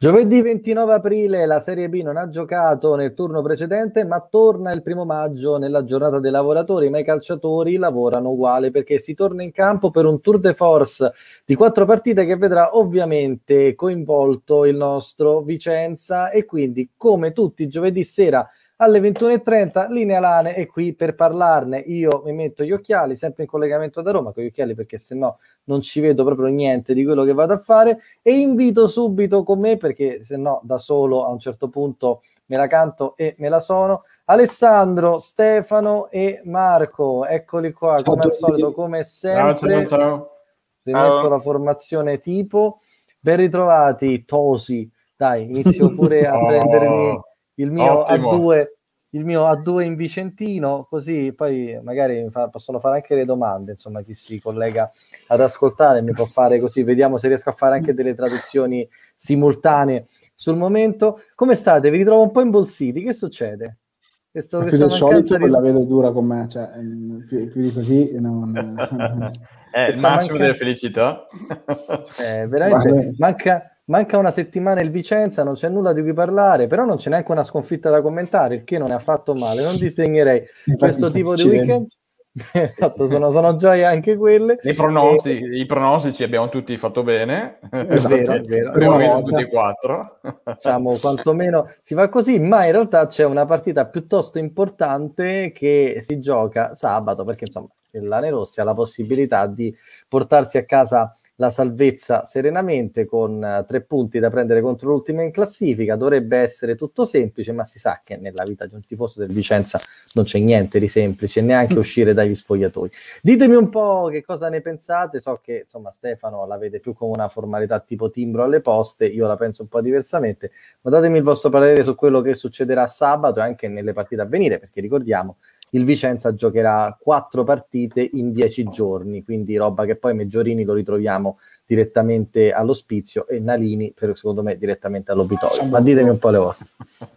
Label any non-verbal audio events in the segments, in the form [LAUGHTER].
Giovedì 29 aprile la Serie B non ha giocato nel turno precedente, ma torna il primo maggio nella giornata dei lavoratori, ma i calciatori lavorano uguale perché si torna in campo per un tour de force di quattro partite che vedrà ovviamente coinvolto il nostro Vicenza. E quindi come tutti giovedì sera alle 21.30 Linea Lane è qui per parlarne. Io mi metto gli occhiali, sempre in collegamento da Roma con gli occhiali perché se no non ci vedo proprio niente di quello che vado a fare e invito subito con me perché se no da solo a un certo punto me la canto e me la sono. Alessandro, Stefano e Marco, eccoli qua, come al solito, come sempre. Ciao, ciao. Rimetto la formazione tipo. Ben ritrovati, Tosi. Dai, inizio pure a [LAUGHS] prendermi il mio A2 il mio A2 in Vicentino, così poi magari fa, possono fare anche le domande, insomma, chi si collega ad ascoltare mi può fare così, vediamo se riesco a fare anche delle traduzioni simultanee sul momento. Come state? Vi ritrovo un po' imbolsiti, che succede? Questo, più del solito di... la vedo dura con me, cioè, più, più di così non... [LAUGHS] è il massimo manca... delle felicità. Eh, veramente, manca Manca una settimana il Vicenza, non c'è nulla di cui parlare, però non c'è neanche una sconfitta da commentare, il che non è affatto male. Non disdegnerei questo tipo di weekend. [LAUGHS] esatto, sono, sono, gioie anche quelle. I pronostici, e... I pronostici abbiamo tutti fatto bene. È vero, è vero. Abbiamo tutti e quattro. Diciamo, quantomeno si fa così, ma in realtà c'è una partita piuttosto importante che si gioca sabato, perché insomma l'Ane Rossi ha la possibilità di portarsi a casa la salvezza serenamente con uh, tre punti da prendere contro l'ultima in classifica. Dovrebbe essere tutto semplice, ma si sa che nella vita di un tifoso del Vicenza non c'è niente di semplice, neanche [LAUGHS] uscire dagli spogliatoi. Ditemi un po' che cosa ne pensate. So che insomma Stefano la vede più come una formalità tipo timbro alle poste, io la penso un po' diversamente, ma datemi il vostro parere su quello che succederà sabato e anche nelle partite a venire, perché ricordiamo il Vicenza giocherà quattro partite in dieci giorni, quindi roba che poi Meggiorini lo ritroviamo direttamente all'ospizio e Nalini, per, secondo me, direttamente all'obitorio. Ma ditemi un po' le vostre.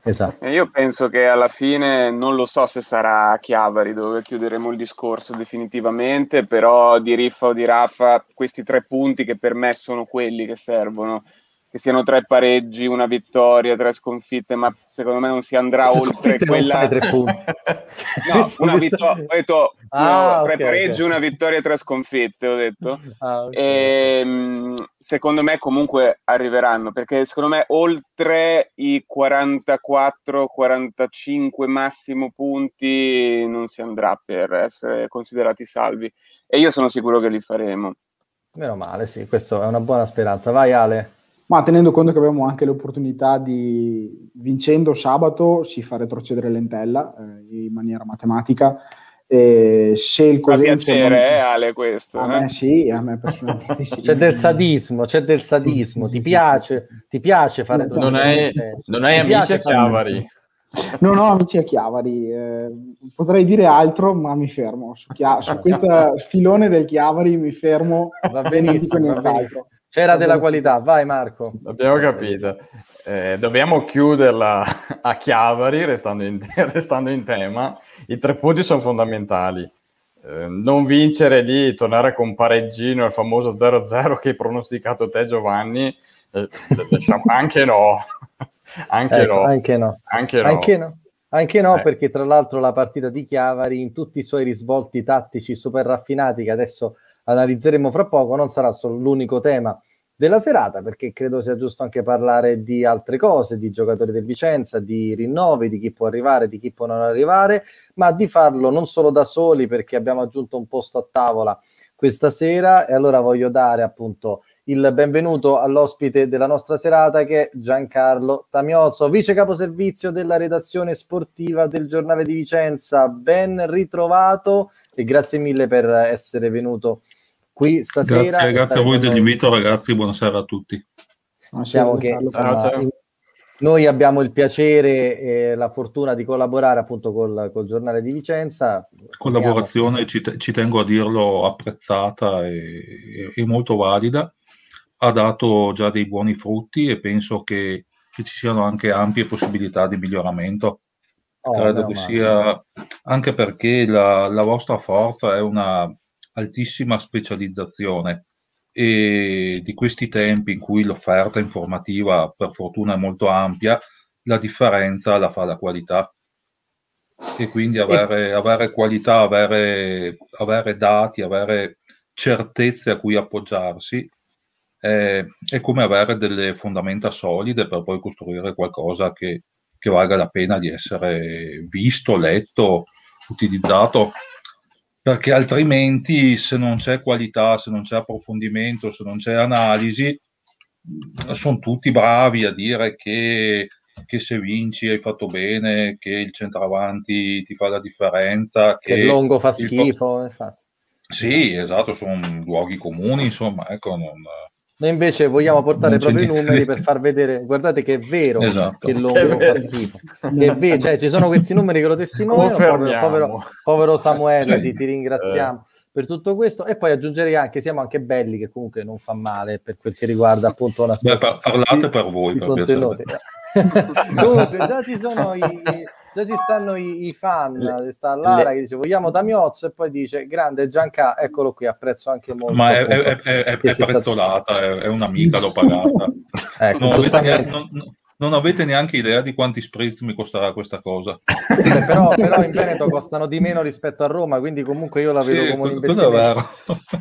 Esatto. Io penso che alla fine, non lo so se sarà a Chiavari dove chiuderemo il discorso definitivamente, però di Riffa o di Raffa, questi tre punti che per me sono quelli che servono che siano tre pareggi, una vittoria, tre sconfitte, ma secondo me non si andrà Se oltre quella. tre punti. [LAUGHS] no, [LAUGHS] una vittoria. Ho detto ah, no, tre okay, pareggi, okay. una vittoria e tre sconfitte. Ho detto. Ah, okay. e, ehm, secondo me comunque arriveranno perché secondo me oltre i 44-45 massimo punti non si andrà per essere considerati salvi. E io sono sicuro che li faremo. Meno male, sì, questa è una buona speranza. Vai Ale ma tenendo conto che abbiamo anche l'opportunità di, vincendo sabato, si fa retrocedere l'entella eh, in maniera matematica. E se il Cosenza... piacere, non... eh, Ale, questo. A eh? me sì, a me personalmente sì. [LAUGHS] C'è del sadismo, c'è del sadismo. Sì, sì, ti, piace, ti piace fare... Non hai, non hai amici a Chiavari. Non ho amici a Chiavari, eh, potrei dire altro, ma mi fermo. Su, Chia- su questo [LAUGHS] filone del Chiavari mi fermo. Va benissimo. Va benissimo. C'era della qualità, vai Marco. Abbiamo capito. Eh, dobbiamo chiuderla a Chiavari, restando in, [LAUGHS] restando in tema. I tre punti sono fondamentali. Eh, non vincere lì, tornare con pareggino, il famoso 0-0 che hai pronosticato te Giovanni, eh, diciamo, [LAUGHS] anche no. Anche, ecco, no. anche no. Anche no. Anche no. Anche no, eh. perché tra l'altro la partita di Chiavari in tutti i suoi risvolti tattici super raffinati che adesso analizzeremo fra poco, non sarà solo l'unico tema della serata, perché credo sia giusto anche parlare di altre cose, di giocatori del Vicenza, di rinnovi, di chi può arrivare, di chi può non arrivare, ma di farlo non solo da soli, perché abbiamo aggiunto un posto a tavola questa sera e allora voglio dare appunto il benvenuto all'ospite della nostra serata che è Giancarlo Tamiozzo, vice caposervizio della redazione sportiva del giornale di Vicenza. Ben ritrovato e grazie mille per essere venuto qui stasera. Grazie, grazie a voi dell'invito, ragazzi. Buonasera a tutti. Diciamo che, insomma, noi abbiamo il piacere e la fortuna di collaborare appunto col, col giornale di Vicenza. Collaborazione, ci, te, ci, tengo a dirlo, apprezzata e, e, molto valida. Ha dato già dei buoni frutti e penso che, che ci siano anche ampie possibilità di miglioramento. Oh, Credo che sia anche perché la, la vostra forza è una altissima specializzazione e di questi tempi in cui l'offerta informativa per fortuna è molto ampia, la differenza la fa la qualità. E quindi avere, avere qualità, avere, avere, dati, avere certezze a cui appoggiarsi è, è, come avere delle fondamenta solide per poi costruire qualcosa che, che valga la pena di essere visto, letto, utilizzato perché altrimenti se non c'è qualità, se non c'è approfondimento, se non c'è analisi, sono tutti bravi a dire che, che se vinci hai fatto bene, che il centravanti ti fa la differenza, che, che il lungo fa schifo. Il... Sì, esatto, sono luoghi comuni, insomma, ecco, non, noi invece vogliamo portare proprio i numeri per far vedere, guardate che è vero esatto. che l'uomo fa schifo. Che è vero, cioè, ci sono questi numeri che lo testimoniano. Povero, povero, povero, Samuele, ti, ti ringraziamo. Eh. Per tutto questo, e poi aggiungerei anche: siamo anche belli, che comunque non fa male per quel che riguarda appunto una Beh, parlate per voi, per contenuti. comunque, già ci sono i, già ci stanno i, i fan, le, sta Lara le, che dice vogliamo Damiozzo e poi dice grande Gianca, eccolo qui, apprezzo anche molto. Ma è, è, è, è prezzolata, stato... è, un'amica, l'ho pagata. [LAUGHS] ecco, avete, non, non, avete neanche idea di quanti spritz mi costerà questa cosa. [LAUGHS] però, però, in Veneto costano di meno rispetto a Roma, quindi comunque io la vedo sì, come un investimento.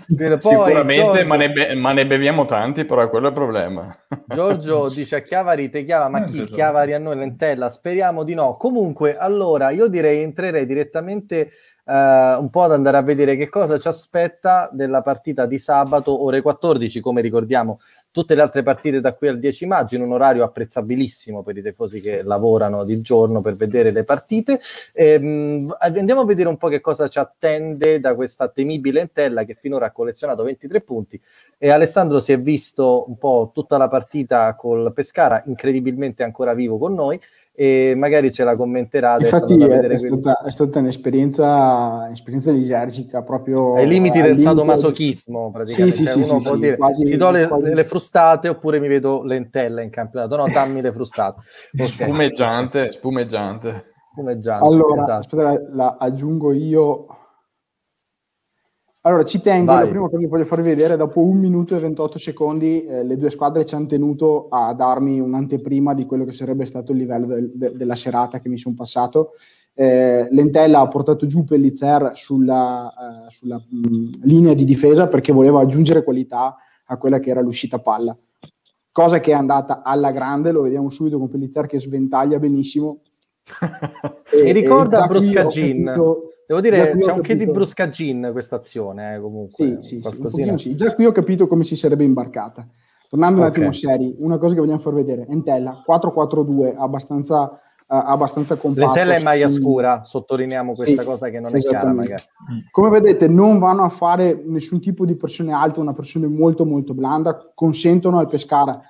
Poi, Sicuramente, Giorgio... ma, ne be- ma, ne beviamo tanti, però quello è il problema. Giorgio [LAUGHS] dice a Chiavari, te chiama, ma chi. Chiavari a noi lentella? Speriamo di no. Comunque, allora, io direi entrerei direttamente Uh, un po' ad andare a vedere che cosa ci aspetta della partita di sabato ore 14, come ricordiamo tutte le altre partite da qui al 10 maggio in un orario apprezzabilissimo per i tifosi che lavorano di giorno per vedere le partite. Ehm, andiamo a vedere un po' che cosa ci attende da questa temibile Entella che finora ha collezionato 23 punti e Alessandro si è visto un po' tutta la partita col Pescara, incredibilmente ancora vivo con noi e magari ce la commenterà adesso. Infatti è, è, stata, è, stata, un'esperienza, un'esperienza lisergica proprio... Ai limiti del sadomasochismo praticamente. Sì, sì, cioè, uno sì, può dire quasi, ti do le, quasi... le, frustate oppure mi vedo lentella in campionato. No, dammi le frustate. [LAUGHS] Okay. Spumeggiante, spumeggiante. Spumeggiante, allora, esatto. aspetta, la, la aggiungo io allora, ci tengo, Vai. la prima cosa che voglio farvi vedere, dopo un minuto e 28 secondi, eh, le due squadre ci hanno tenuto a darmi un'anteprima di quello che sarebbe stato il livello del, de, della serata che mi sono passato. Eh, Lentella ha portato giù Pellizer sulla, eh, sulla mh, linea di difesa perché voleva aggiungere qualità a quella che era l'uscita palla. Cosa che è andata alla grande, lo vediamo subito con Pellizer che sventaglia benissimo. E, Mi ricorda Bruscagin. Capito, Devo dire, c'è un che di brusca gin questa azione, eh, comunque. Sì, sì, sì, sì, Già qui ho capito come si sarebbe imbarcata. Tornando okay. un attimo seri, una cosa che vogliamo far vedere. Entella, 4-4-2, abbastanza, uh, abbastanza compatto. L'Entella è maglia scura, sottolineiamo questa sì, cosa che non è chiara magari. Come vedete non vanno a fare nessun tipo di pressione alta, una pressione molto molto blanda, consentono al Pescara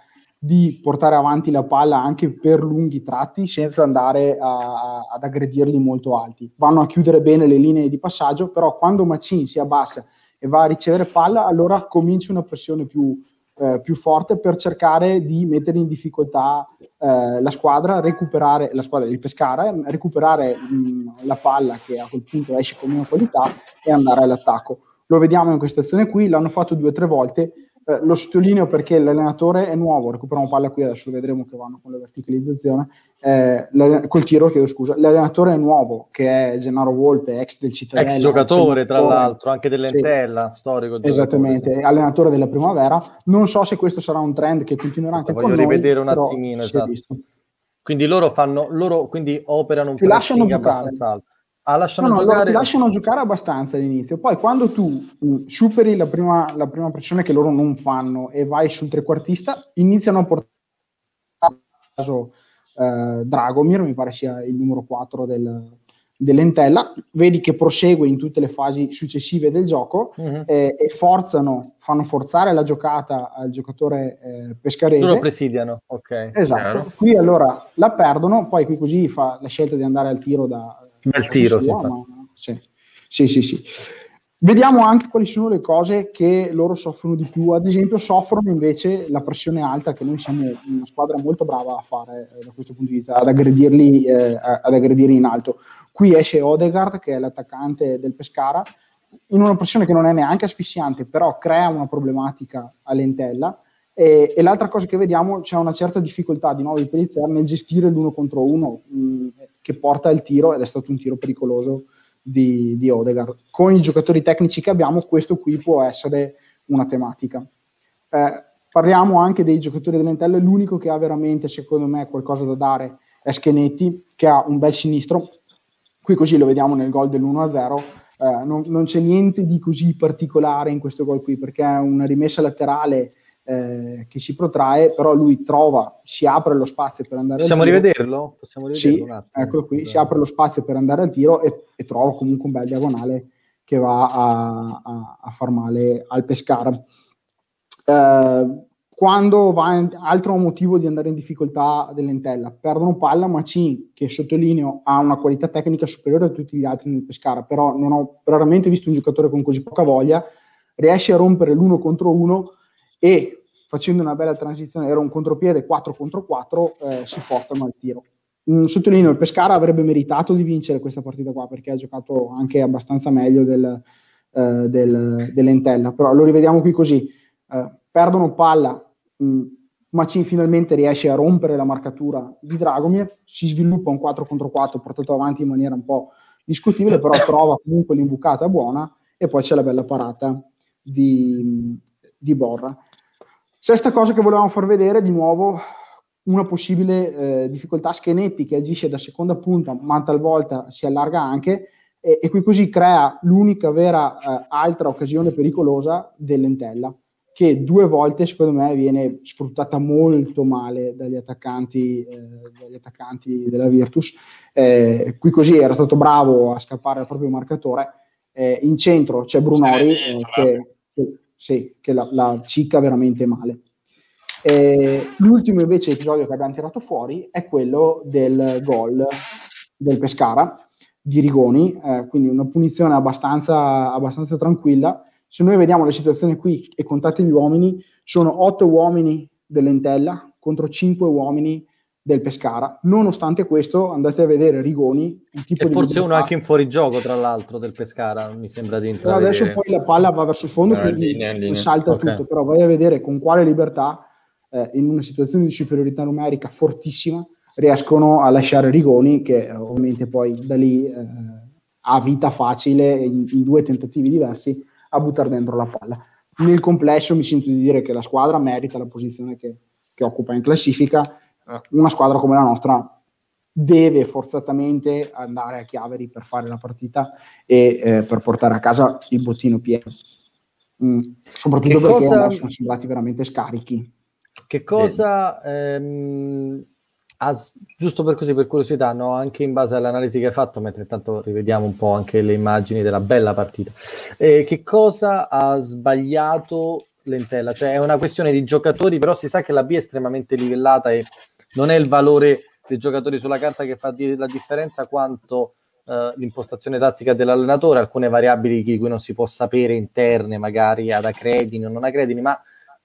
di portare avanti la palla anche per lunghi tratti senza andare a, ad aggredirli molto alti. Vanno a chiudere bene le linee di passaggio, però quando Macin si abbassa e va a ricevere palla, allora comincia una pressione più, eh, più forte per cercare di mettere in difficoltà eh, la squadra, recuperare la squadra di Pescara, recuperare mh, la palla che a quel punto esce con meno qualità e andare all'attacco. Lo vediamo in questa azione qui, l'hanno fatto due o tre volte, eh, lo sottolineo perché l'allenatore è nuovo, recuperiamo palla qui, adesso vedremo che vanno con la verticalizzazione, eh, col tiro, chiedo scusa, l'allenatore è nuovo, che è Gennaro Volpe, ex del Cittadella. Ex giocatore, tra l'altro, anche dell'Entella, sì. storico. Esattamente, sì. allenatore della primavera. Non so se questo sarà un trend che continuerà anche Voglio rivedere un attimino, esatto. Quindi loro fanno, loro quindi operano un po' abbastanza alto. Ah, lasciano, no, giocare... ti lasciano giocare abbastanza all'inizio. Poi quando tu mm, superi la prima, la prima pressione che loro non fanno e vai sul trequartista, iniziano a portare caso eh, Dragomir, mi pare sia il numero 4 del, dell'Entella, vedi che prosegue in tutte le fasi successive del gioco uh-huh. eh, e forzano, fanno forzare la giocata al giocatore eh, pescarese. Loro presidiano, ok. Esatto, Chiaro. qui allora la perdono, poi qui così fa la scelta di andare al tiro da, Bel tiro, sì, sì. sì, sì, sì. Vediamo anche quali sono le cose che loro soffrono di più. Ad esempio, soffrono invece la pressione alta, che noi siamo una squadra molto brava a fare eh, da questo punto di vista, ad aggredirli, eh, ad aggredirli in alto. Qui esce Odegaard, che è l'attaccante del Pescara, in una pressione che non è neanche asfissiante, però crea una problematica a lentella. E, e l'altra cosa che vediamo c'è una certa difficoltà di nuovo di Pellizer nel gestire l'uno contro uno mh, che porta al tiro ed è stato un tiro pericoloso di, di Odegaard. Con i giocatori tecnici che abbiamo, questo qui può essere una tematica. Eh, parliamo anche dei giocatori dell'Entelle, l'unico che ha veramente, secondo me, qualcosa da dare è Schenetti, che ha un bel sinistro. Qui così lo vediamo nel gol dell'1-0. Eh, non, non, c'è niente di così particolare in questo gol qui, perché è una rimessa laterale eh, che si protrae, però lui trova, si apre lo spazio per andare Possiamo al tiro. rivederlo? Possiamo rivederlo sì, eccolo qui, si apre lo spazio per andare al tiro e, e trova comunque un bel diagonale che va a, a, a far male al Pescara. Eh, quando va in, altro motivo di andare in difficoltà dell'Entella, perdono palla, Macin, che sottolineo ha una qualità tecnica superiore a tutti gli altri nel Pescara, però non ho raramente visto un giocatore con così poca voglia, riesce a rompere l'uno contro uno e facendo una bella transizione, era un contropiede 4 contro 4, eh, si portano al tiro. Mm, sottolineo, il Pescara avrebbe meritato di vincere questa partita qua perché ha giocato anche abbastanza meglio del, eh, del, dell'Entella, però lo rivediamo qui così, eh, perdono palla, mh, mm, Macin finalmente riesce a rompere la marcatura di Dragomir, si sviluppa un 4 contro 4 portato avanti in maniera un po' discutibile, però [LAUGHS] trova comunque l'imbucata buona e poi c'è la bella parata di, di Borra. Sesta cosa che volevamo far vedere, di nuovo, una possibile eh, difficoltà Schenetti che agisce da seconda punta, ma talvolta si allarga anche, e, e qui così crea l'unica vera eh, altra occasione pericolosa dell'Entella che due volte secondo me viene sfruttata molto male dagli attaccanti, eh, dagli attaccanti della Virtus. Eh, qui così era stato bravo a scappare al proprio marcatore. Eh, in centro c'è Brunori eh, che, che, sì, che la, la, cicca veramente male. l'ultimo invece episodio che abbiamo tirato fuori è quello del gol del Pescara di Rigoni, eh, quindi una punizione abbastanza, abbastanza tranquilla se noi vediamo la situazione qui e contate gli uomini, sono otto uomini dell'Entella contro cinque uomini del Pescara. Nonostante questo, andate a vedere Rigoni. Il tipo e di forse uno anche in fuorigioco, tra l'altro, del Pescara, mi sembra di entrare. Adesso poi la palla va verso il fondo, no, quindi linea, linea. salta okay. tutto, però vai a vedere con quale libertà, eh, in una situazione di superiorità numerica fortissima, riescono a lasciare Rigoni, che ovviamente poi da lì eh, ha vita facile in, in due tentativi diversi, a buttare dentro la palla. Nel complesso mi sento di dire che la squadra merita la posizione che, che occupa in classifica. Eh, una squadra come la nostra deve forzatamente andare a Chiaveri per fare la partita e eh, per portare a casa il bottino pieno. Mm, soprattutto che perché cosa... sono sembrati veramente scarichi. Che cosa ehm, Ah, giusto per così, per curiosità, no? anche in base all'analisi che hai fatto, mentre intanto rivediamo un po' anche le immagini della bella partita, eh, che cosa ha sbagliato Lentella? Cioè è una questione di giocatori, però si sa che la B è estremamente livellata e non è il valore dei giocatori sulla carta che fa la differenza quanto eh, l'impostazione tattica dell'allenatore, alcune variabili di cui non si può sapere interne, magari ad accredini o non accredini, ma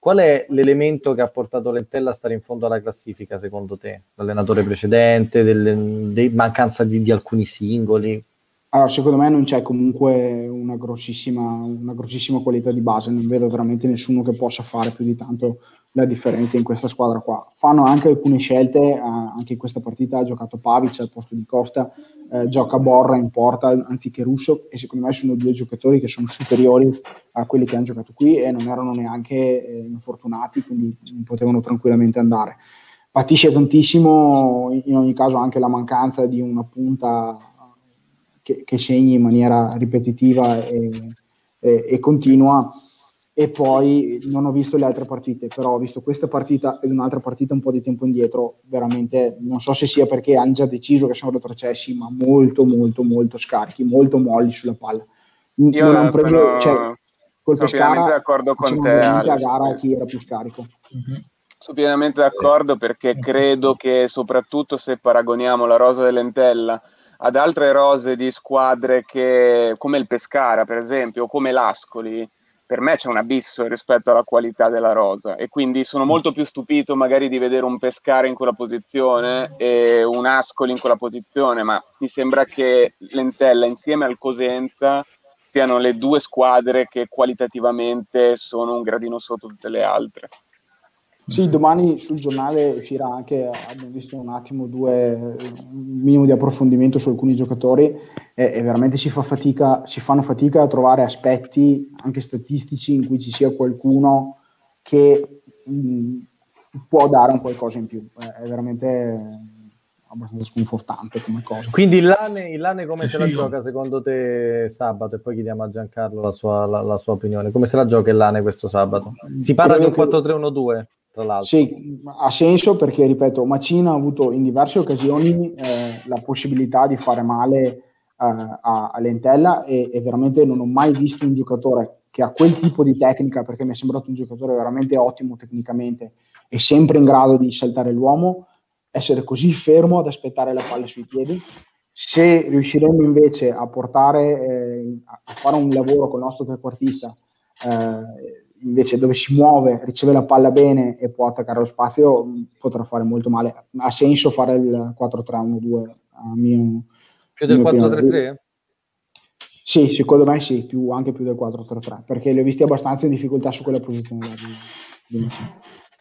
Qual è l'elemento che ha portato Lentella a stare in fondo alla classifica, secondo te? L'allenatore precedente, delle, de, mancanza di, di, alcuni singoli? Allora, secondo me non c'è comunque una grossissima, una grossissima qualità di base, non vedo veramente nessuno che possa fare più di tanto la differenza in questa squadra qua. Fanno anche alcune scelte, eh, anche in questa partita ha giocato Pavic al posto di Costa, eh, gioca Borra in porta anziché Russo e secondo me sono due giocatori che sono superiori a quelli che hanno giocato qui e non erano neanche eh, infortunati, quindi potevano tranquillamente andare. Patisce tantissimo in ogni caso anche la mancanza di una punta che, che segni in maniera ripetitiva e, e, e continua e poi non ho visto le altre partite, però ho visto questa partita ed un'altra partita un po' di tempo indietro, veramente non so se sia perché hanno già deciso che sono retrocessi, ma molto molto molto scarichi, molto molli sulla palla. Io non hanno preso, sono, cioè, col sono Pescara, d'accordo con te. A gara chi era più scarico. Mm-hmm. Sono pienamente d'accordo perché credo che soprattutto se paragoniamo la rosa dell'Entella ad altre rose di squadre che, come il Pescara per esempio, o come l'Ascoli, per me c'è un abisso rispetto alla qualità della rosa e quindi sono mm. molto più stupito magari di vedere un Pescara in quella posizione e un Ascoli in quella posizione, ma mi sembra che Lentella insieme al Cosenza stiano le due squadre che qualitativamente sono un gradino sotto tutte le altre. Sì, domani sul giornale uscirà anche, abbiamo visto un attimo due, un minimo di approfondimento su alcuni giocatori e, e, veramente si, fa fatica, si fanno fatica a trovare aspetti anche statistici in cui ci sia qualcuno che mh, può dare un qualcosa in più. È veramente abbastanza sconfortante come cosa. Quindi il Lane, il Lane come sì, se la gioca secondo te sabato? E poi chiediamo a Giancarlo la sua, la, la sua opinione. Come se la gioca il Lane questo sabato? Si parla di un 4-3-1-2? Tra l'altro. Sì, ha senso perché, ripeto, Macina ha avuto in diverse occasioni eh, la possibilità di fare male eh, a, a, Lentella e, e, veramente non ho mai visto un giocatore che ha quel tipo di tecnica, perché mi è sembrato un giocatore veramente ottimo tecnicamente e sempre in grado di saltare l'uomo, essere così fermo ad aspettare la palla sui piedi. Se riusciremo invece a portare, eh, a fare un lavoro con il nostro trequartista, eh, invece dove si muove, riceve la palla bene e può attaccare lo spazio, potrà fare molto male. Ha senso fare il 4-3-1-2 a mio Più del 4-3-3? Sì, secondo me sì, più, anche più del 4-3-3, perché li ho visti abbastanza in difficoltà su quella posizione. Di, di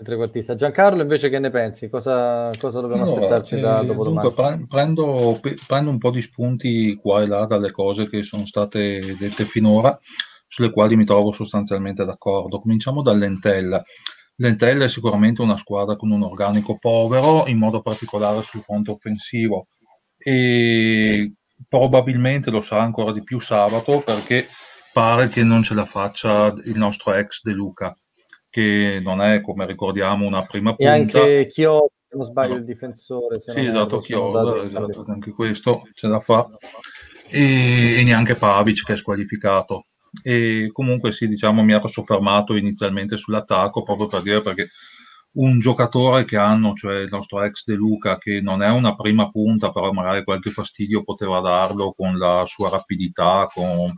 trequartista. Giancarlo, invece, che ne pensi? Cosa, cosa dobbiamo allora, aspettarci da eh, dopodomani? Dunque, prendo, prendo, un po' di spunti qua e là dalle cose che sono state dette finora, sulle quali mi trovo sostanzialmente d'accordo. Cominciamo dall'Entella. L'Entella è sicuramente una squadra con un organico povero, in modo particolare sul fronte offensivo, e probabilmente lo sarà ancora di più sabato perché pare che non ce la faccia il nostro ex De Luca che non è, come ricordiamo, una prima punta. E anche Chiodo, se non sbaglio, il difensore. sì, esatto, Chiodo, esatto, anche questo ce la fa. E, e, neanche Pavic che è squalificato. E comunque sì, diciamo, mi ero soffermato inizialmente sull'attacco proprio per dire perché un giocatore che hanno, cioè il nostro ex De Luca, che non è una prima punta, però magari qualche fastidio poteva darlo con la sua rapidità, con,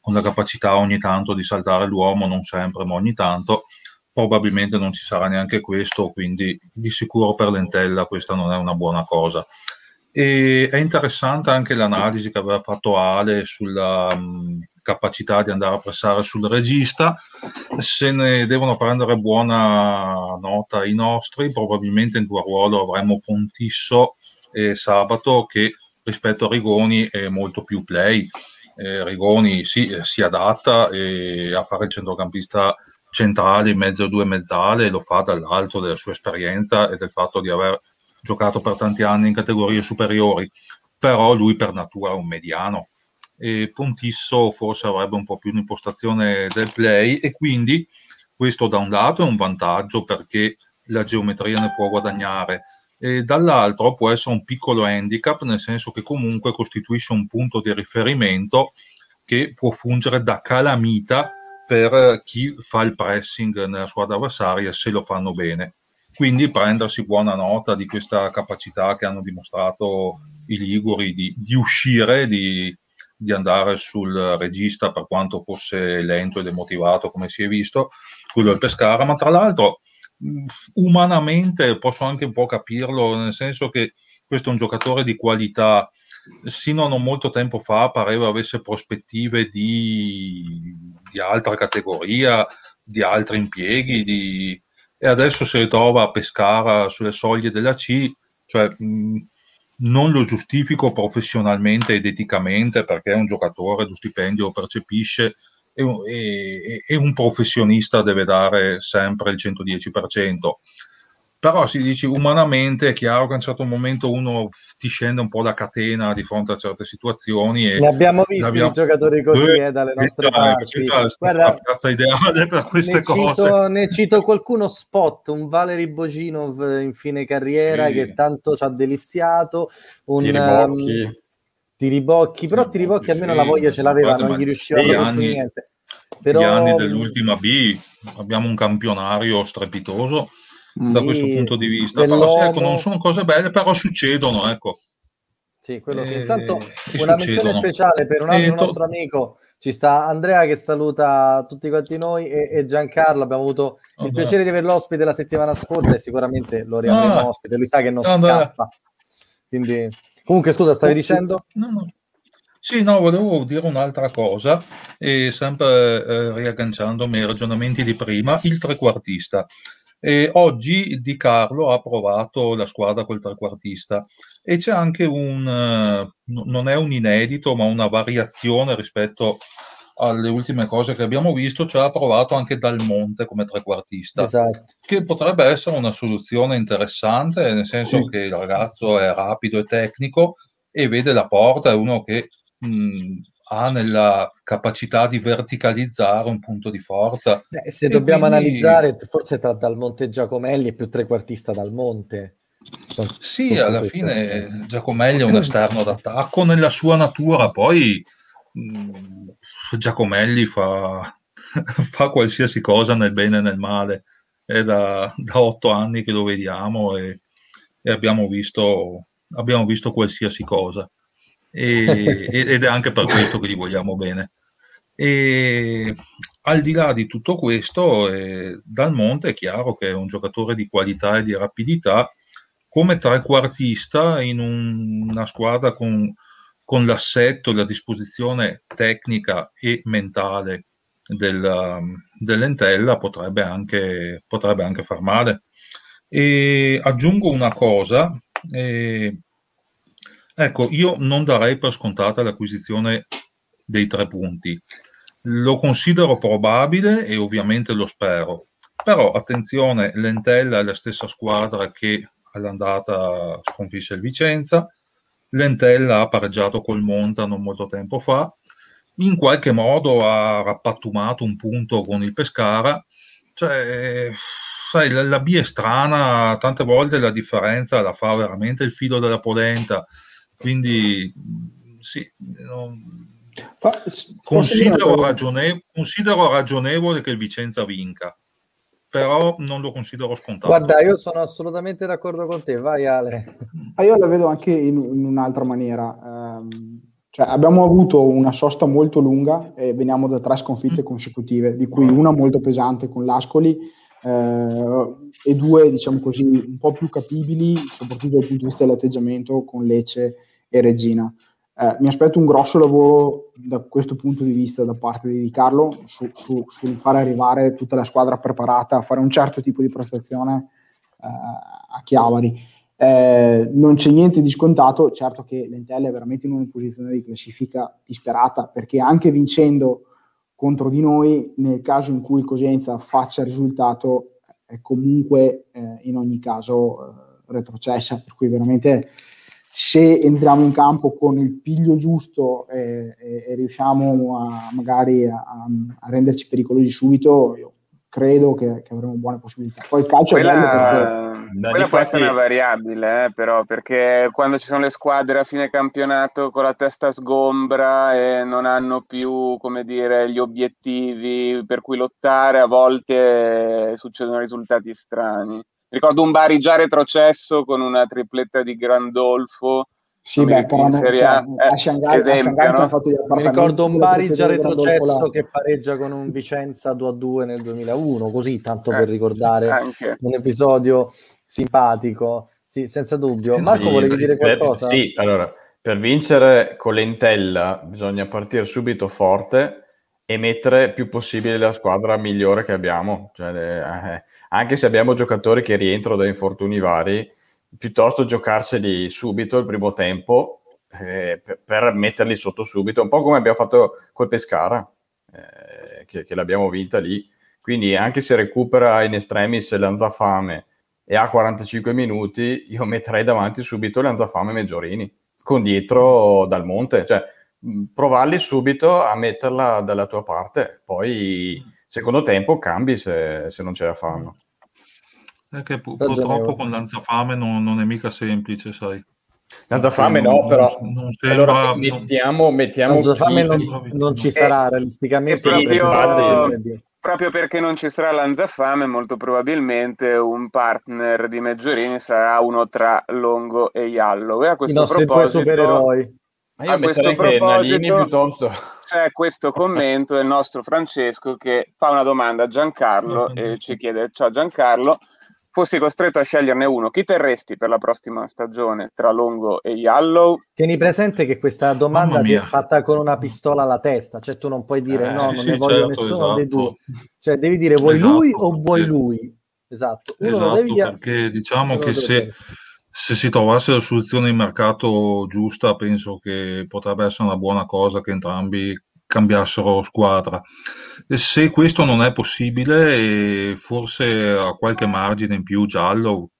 con la capacità ogni tanto di saltare l'uomo, non sempre, ma ogni tanto probabilmente non ci sarà neanche questo, quindi di sicuro per l'entella questa non è una buona cosa. E è interessante anche l'analisi che aveva fatto Ale sulla capacità di andare a pressare sul regista. Se ne devono prendere buona nota i nostri, probabilmente in tuo ruolo avremo Pontisso e Sabato che rispetto a Rigoni è molto più play. Eh, Rigoni sì, si adatta e a fare il centrocampista centrale in mezzo a due mezzale, lo fa dall'alto della sua esperienza e del fatto di aver giocato per tanti anni in categorie superiori, però lui per natura è un mediano e Pontisso forse avrebbe un po' più un'impostazione del play e quindi questo da un lato è un vantaggio perché la geometria ne può guadagnare e dall'altro può essere un piccolo handicap nel senso che comunque costituisce un punto di riferimento che può fungere da calamita per chi fa il pressing nella squadra avversaria se lo fanno bene. Quindi prendersi buona nota di questa capacità che hanno dimostrato i Liguri di, di uscire, di, di, andare sul regista per quanto fosse lento ed demotivato come si è visto, quello del Pescara, ma tra l'altro umanamente posso anche un po' capirlo, nel senso che questo è un giocatore di qualità. Sino a non molto tempo fa pareva avesse prospettive di, di altra categoria, di altri impieghi, di... e adesso si ritrova a Pescara sulle soglie della C, cioè mh, non lo giustifico professionalmente ed eticamente perché è un giocatore, lo stipendio lo percepisce e, e, un professionista deve dare sempre il 110% però si dice umanamente è chiaro che a un certo momento uno ti scende un po' la catena di fronte a certe situazioni e ne abbiamo visti abbiamo... giocatori così eh, dalle nostre eh, parti. Guarda, la piazza ideale per queste ne cose. cito, ne cito qualcuno spot un Valery Boginov in fine carriera sì. che tanto ci ha deliziato un Tiribocchi, um, Tiribocchi però Tiribocchi almeno sì, la voglia ce l'aveva non gli riusciva a niente. però... gli anni dell'ultima B abbiamo un campionario strepitoso da questo punto di vista. Però ecco, non sono cose belle, però succedono, ecco. Sì, quello sì. Intanto eh, una menzione speciale per un altro to- nostro amico. Ci sta Andrea che saluta tutti quanti noi e, e Giancarlo. Abbiamo avuto il piacere di averlo ospite la settimana scorsa e sicuramente lo riavremo ah, ospite. Lui sa che non Andrea. scappa. Quindi, comunque, scusa, stavi dicendo? No, no. Sì, no, volevo dire un'altra cosa, e sempre eh, riagganciandomi ai ragionamenti di prima, il trequartista. E oggi Di Carlo ha provato la squadra col trequartista e c'è anche un, eh, non è un inedito, ma una variazione rispetto alle ultime cose che abbiamo visto, cioè ha provato anche Dal Monte come trequartista, Esatto. che potrebbe essere una soluzione interessante, nel senso Sì. che il ragazzo è rapido e tecnico e vede la porta, è uno che mh, ha nella capacità di verticalizzare un punto di forza. Beh, se E dobbiamo Mm. quindi- analizzare, forse tra Dal Monte e Giacomelli è più trequartista Dal Monte. Son- Sì, sotto alla fine aspetto. Giacomelli è un esterno d'attacco nella sua natura, poi mh, Giacomelli fa, [LAUGHS] fa qualsiasi cosa nel bene e nel male. È da, da otto anni che lo vediamo e, e abbiamo, visto, abbiamo visto qualsiasi cosa. E- ed è anche per questo che gli vogliamo bene. E al di là di tutto questo, eh, Dal Monte è chiaro che è un giocatore di qualità e di rapidità come trequartista in un- una squadra con, con l'assetto la disposizione tecnica e mentale del, dell'Entella potrebbe anche, potrebbe anche far male. E aggiungo una cosa, eh, ecco, io non darei per scontata l'acquisizione dei tre punti. Lo considero probabile e ovviamente lo spero. Però attenzione, l'Entella è la stessa squadra che all'andata sconfisse il Vicenza, l'Entella ha pareggiato col Monza non molto tempo fa, in qualche modo ha rappattumato un punto con il Pescara, cioè, sai, la, la B è strana, tante volte la differenza la fa veramente il filo della polenta, quindi sì, non- Fa- s- posso dire una Considero, ragione- considero ragionevole che il Vicenza vinca, però non lo considero scontato. Guarda, io sono assolutamente d'accordo con te. Vai, Ale. Ah, io la vedo anche in, in un'altra maniera. Ehm, cioè, abbiamo avuto una sosta molto lunga e veniamo da tre sconfitte consecutive, di cui una molto pesante con l'Ascoli eh, e due, diciamo così, un po' più capibili, soprattutto dal punto di vista dell'atteggiamento con Lecce e Regina. Eh, mi aspetto un grosso lavoro da questo punto di vista da parte di Carlo su, su- sul fare arrivare tutta la squadra preparata a fare un certo tipo di prestazione eh, a Chiavari. Eh, non c'è niente di scontato, certo che l'Entella è veramente in una posizione di classifica disperata perché anche vincendo contro di noi, nel caso in cui il Cosenza faccia risultato, è comunque eh, in ogni caso eh, retrocessa, per cui veramente se entriamo in campo con il piglio giusto e, e- e riusciamo a, magari a, a renderci pericolosi subito, io credo che, che avremo buone possibilità. Poi il calcio è bello perché Quella, quella può essere una variabile, eh, però, perché quando ci sono le squadre a fine campionato con la testa sgombra e non hanno più, come dire, gli obiettivi per cui lottare, a volte succedono risultati strani. Ricordo un Bari già retrocesso con una tripletta di Grandolfo. Sì, beh, però in Serie cioè, A, a eh, Shanghai, a esempio, ci no? Mi ricordo un Bari già retrocesso che pareggia con un Vicenza 2 a 2 nel 2001, così tanto Eh, per ricordare anche. un episodio simpatico. Sì, senza dubbio. Sì, Marco, volevi dire qualcosa? Sì, allora, per vincere con l'entella bisogna partire subito forte e mettere più possibile la squadra migliore che abbiamo. Cioè, le- eh, anche se abbiamo giocatori che rientrano da infortuni vari, piuttosto giocarceli subito il primo tempo eh, per, per metterli sotto subito, un po' come abbiamo fatto col Pescara, eh, che, che l'abbiamo vinta lì. Quindi anche se recupera in estremis Lanzafame e ha 45 minuti, io metterei davanti subito Lanzafame e Meggiorini, con dietro Dal Monte, cioè provarli subito a metterla dalla tua parte, poi secondo tempo cambi se, se non ce la fanno. È che pu- purtroppo con Lanzafame non, non è mica semplice, sai. Lanzafame no, però non allora mettiamo, mettiamo Lanzafame non, non ci sarà realisticamente. è proprio- perché- Proprio perché non ci sarà Lanzafame, molto probabilmente un partner di Meggiorini sarà uno tra Longo e Iallo. E a I questo nostri due proposito supereroi. Ma io A questo proposito- piuttosto. C'è questo commento del nostro Francesco che fa una domanda a Giancarlo e ci chiede: Ciao Giancarlo, fossi costretto a sceglierne uno, chi terresti per la prossima stagione tra Longo e Yallow? Tieni presente che questa domanda è fatta con una pistola alla testa, cioè tu non puoi dire eh, no, sì, non sì, ne voglio certo, nessuno esatto. dei due. Cioè devi dire vuoi esatto, lui o vuoi lui? Esatto. Uno esatto, devi... perché diciamo che se, se, si trovasse la soluzione di mercato giusta, penso che potrebbe essere una buona cosa che entrambi cambiassero squadra. E se questo non è possibile, forse ha qualche margine in più giallo,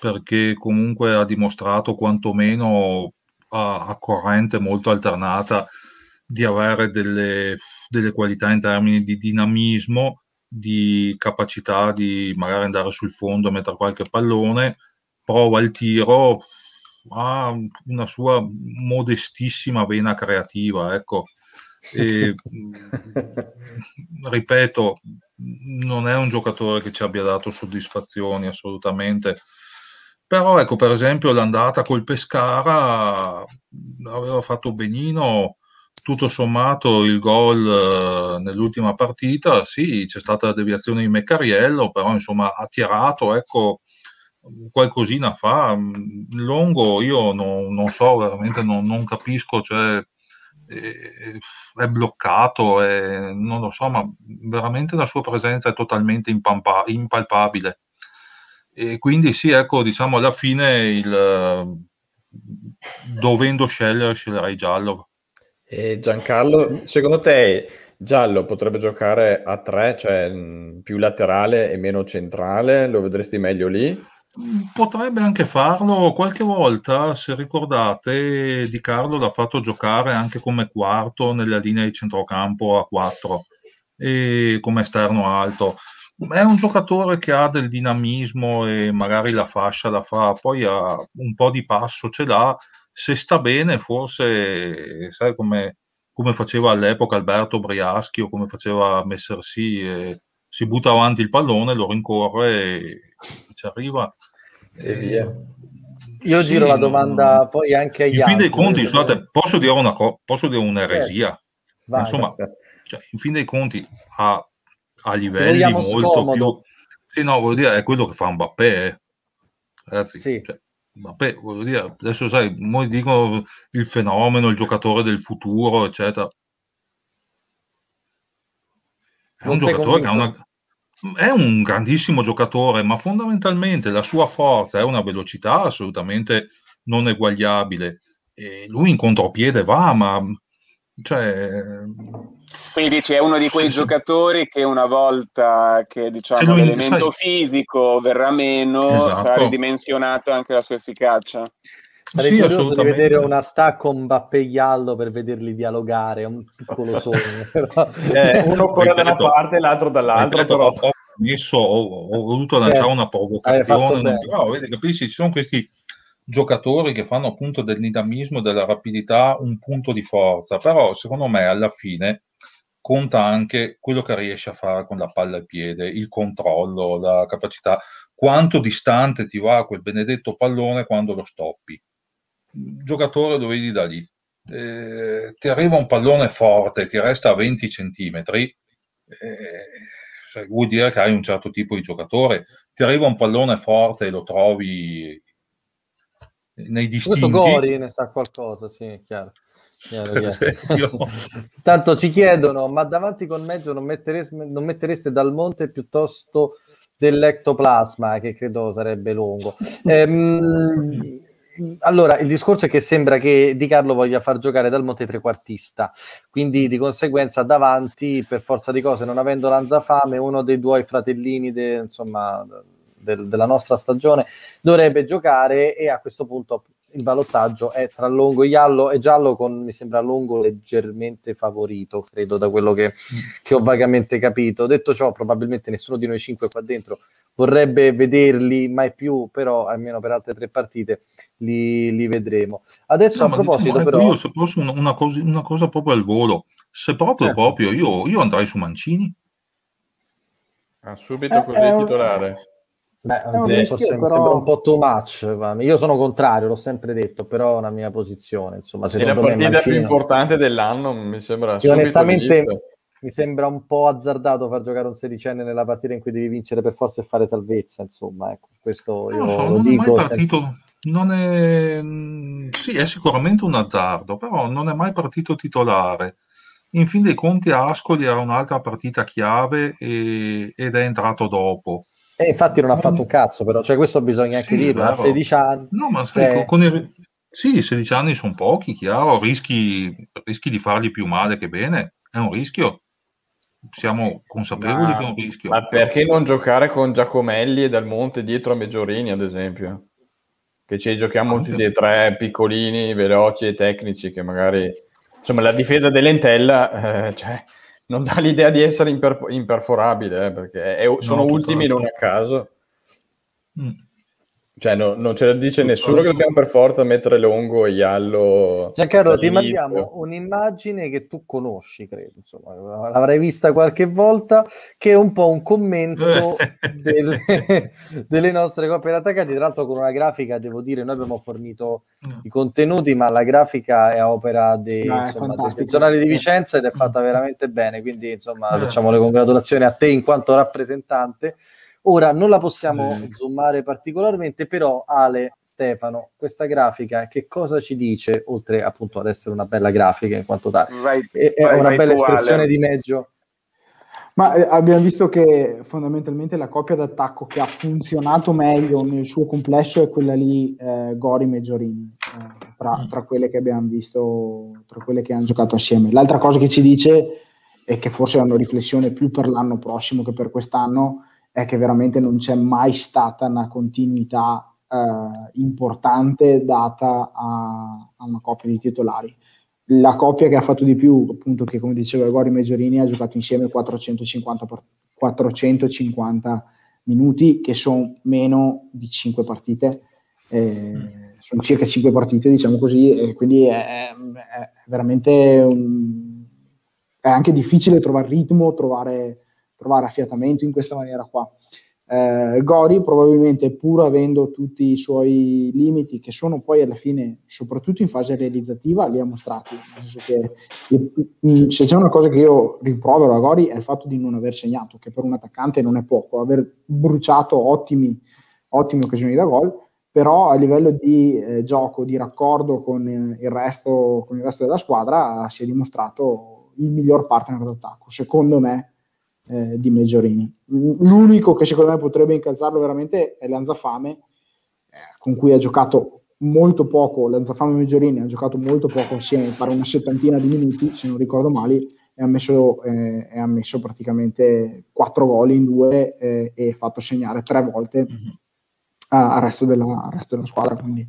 perché comunque ha dimostrato quantomeno a, a corrente molto alternata di avere delle, delle qualità in termini di dinamismo, di capacità di magari andare sul fondo e mettere qualche pallone, prova il tiro, ha una sua modestissima vena creativa, ecco e, [LAUGHS] ripeto, non è un giocatore che ci abbia dato soddisfazioni assolutamente. Però ecco, per esempio, l'andata col Pescara aveva fatto benino, tutto sommato il gol eh, nell'ultima partita, sì, c'è stata la deviazione di Meccariello, però insomma ha tirato, ecco, qualcosina fa. Longo io non, non so, veramente non, non capisco, cioè, è bloccato, è, non lo so, ma veramente la sua presenza è totalmente impampa- impalpabile. E quindi sì, ecco, diciamo alla fine il, dovendo scegliere, sceglierei giallo. E Giancarlo, secondo te giallo potrebbe giocare a tre, cioè più laterale e meno centrale? Lo vedresti meglio lì? Potrebbe anche farlo qualche volta, se ricordate, Di Carlo l'ha fatto giocare anche come quarto nella linea di centrocampo a 4 e come esterno alto. È un giocatore che ha del dinamismo e magari la fascia la fa, poi ha un po' di passo ce l'ha. Se sta bene, forse sai come, come faceva all'epoca Alberto Briaschi o come faceva Messer sì. Eh, si butta avanti il pallone, lo rincorre e ci arriva. E via. Io sì, giro la domanda poi anche agli in altri. In fin dei conti, scusate, posso dire, una co- posso dire un'eresia? Certo. Vai, Insomma, cioè, in fin dei conti, a, a livelli molto scomodo. più... Sì, no, voglio dire, è quello che fa Mbappé. Eh. Ragazzi, sì. cioè, Mbappé, voglio dire, adesso sai, molti dicono il fenomeno, il giocatore del futuro, eccetera. È un giocatore che ha una, è un grandissimo giocatore, ma fondamentalmente la sua forza è una velocità assolutamente non eguagliabile. E lui in contropiede va, ma cioè... Quindi dici, è uno di quei sì, giocatori sì. che una volta che diciamo, l'elemento sai... fisico verrà meno, esatto. sarà ridimensionato anche la sua efficacia. Sarei sì, curioso di vedere un attacco Mbappé Gallo per vederli dialogare, è un piccolo [LAUGHS] sogno. Però... Eh, uno corre da una parte e l'altro dall'altra. Però... Ho, messo, ho, ho voluto lanciare certo. una provocazione. Non... No, vedi, capisci? Ci sono questi giocatori che fanno appunto del dinamismo, della rapidità un punto di forza, però secondo me alla fine conta anche quello che riesci a fare con la palla al piede, il controllo, la capacità, quanto distante ti va quel benedetto pallone quando lo stoppi giocatore lo vedi da lì. Eh, ti arriva un pallone forte, ti resta a 20 centimetri, eh, vuol dire che hai un certo tipo di giocatore. Ti arriva un pallone forte e lo trovi nei distinti. Questo Gori ne sa qualcosa, sì, chiaro. chiaro, [LAUGHS] chiaro. [LAUGHS] Tanto ci chiedono, ma davanti con mezzo non mettereste, non mettereste dal monte piuttosto dell'ectoplasma, che credo sarebbe lungo. Ehm, allora, il discorso è che sembra che Di Carlo voglia far giocare dal Monte trequartista, quindi di conseguenza davanti, per forza di cose, non avendo Lanzafame, uno dei due fratellini de, insomma, del, della nostra stagione dovrebbe giocare e a questo punto il ballottaggio è tra Longo e Giallo e Giallo con, mi sembra, Longo leggermente favorito, credo, da quello che, che ho vagamente capito. Detto ciò, probabilmente nessuno di noi cinque qua dentro vorrebbe vederli mai più, però almeno per altre tre partite li, li vedremo. Adesso no, a proposito, diciamo, però... Io se posso una, una, cosa, una, cosa, proprio al volo, se proprio, certo. proprio, io, io andrei su Mancini. Ah, subito eh, così titolare. Beh, rischio, forse però... sembra un po' too much. Io sono contrario, l'ho sempre detto, però è una mia posizione. Insomma, è la partita Mancini... più importante dell'anno, mi sembra. Io onestamente, mi sembra un po' azzardato far giocare un sedicenne nella partita in cui devi vincere per forza e fare salvezza, insomma, ecco, questo non io so, lo non dico. È mai partito, senza... non è... Sì, è sicuramente un azzardo, però non è mai partito titolare. In fin dei conti Ascoli era un'altra partita chiave e... ed è entrato dopo. E infatti non ha fatto un cazzo, però, cioè questo bisogna anche sì, dirlo, a 16 anni. No, ma cioè... con, i... Sì, 16 anni sono pochi, chiaro, rischi, rischi di fargli più male che bene, è un rischio siamo consapevoli ma, che è un rischio. Ma perché non giocare con Giacomelli e Dal Monte dietro a Meggiorini, ad esempio? Che ci giochiamo Anche. tutti e tre piccolini, veloci e tecnici, che magari... Insomma, la difesa dell'Entella eh, cioè, non dà l'idea di essere imper- imperforabile, eh, perché è, sono no, ultimi non a caso. Mm. Cioè, no, non ce lo dice nessuno che dobbiamo per forza mettere Longo e Iallo. Giancarlo, ti mandiamo un'immagine che tu conosci, credo, insomma, l'avrai vista qualche volta, che è un po' un commento [LAUGHS] delle, delle, nostre coppie attaccati, tra l'altro con una grafica, devo dire, noi abbiamo fornito mm. i contenuti, ma la grafica è opera dei, no, insomma, del giornale di Vicenza ed è fatta mm. veramente bene, quindi insomma eh. facciamo le congratulazioni a te in quanto rappresentante. Ora non la possiamo mm. zoomare particolarmente, però Ale, Stefano, questa grafica che cosa ci dice, oltre appunto ad essere una bella grafica in quanto tale? Vai, è, vai, una vai bella espressione Ale. di Meggio. Ma eh, abbiamo visto che fondamentalmente la coppia d'attacco che ha funzionato meglio nel suo complesso è quella lì eh, Gori Meggiorini, eh, tra, mm. tra, quelle che abbiamo visto, tra quelle che hanno giocato assieme. L'altra cosa che ci dice è che forse è una riflessione più per l'anno prossimo che per quest'anno è che veramente non c'è mai stata una continuità eh, importante data a, a, una coppia di titolari. La coppia che ha fatto di più, appunto, che come diceva Gori Meggiorini, ha giocato insieme 450, 450 minuti, che sono meno di 5 partite. Eh, sono circa 5 partite, diciamo così, e quindi è, è veramente un, è anche difficile trovare ritmo, trovare trovare affiatamento in questa maniera qua. Eh, Gori probabilmente pur avendo tutti i suoi limiti che sono poi alla fine soprattutto in fase realizzativa li ha mostrati. Senso che se c'è una cosa che io rimprovero a Gori è il fatto di non aver segnato che per un attaccante non è poco. Aver bruciato ottimi, ottime occasioni da gol però a livello di eh, gioco di raccordo con il, resto, con il resto della squadra si è dimostrato il miglior partner d'attacco secondo me eh, di Meggiorini. L'unico che secondo me potrebbe incalzarlo veramente è Lanzafame, eh, con cui ha giocato molto poco, Lanzafame e Meggiorini ha giocato molto poco assieme, pare una settantina di minuti, se non ricordo male, e ha messo, eh, ha messo praticamente quattro gol in due eh, e fatto segnare tre volte mm-hmm. al, resto della, al resto della squadra. Quindi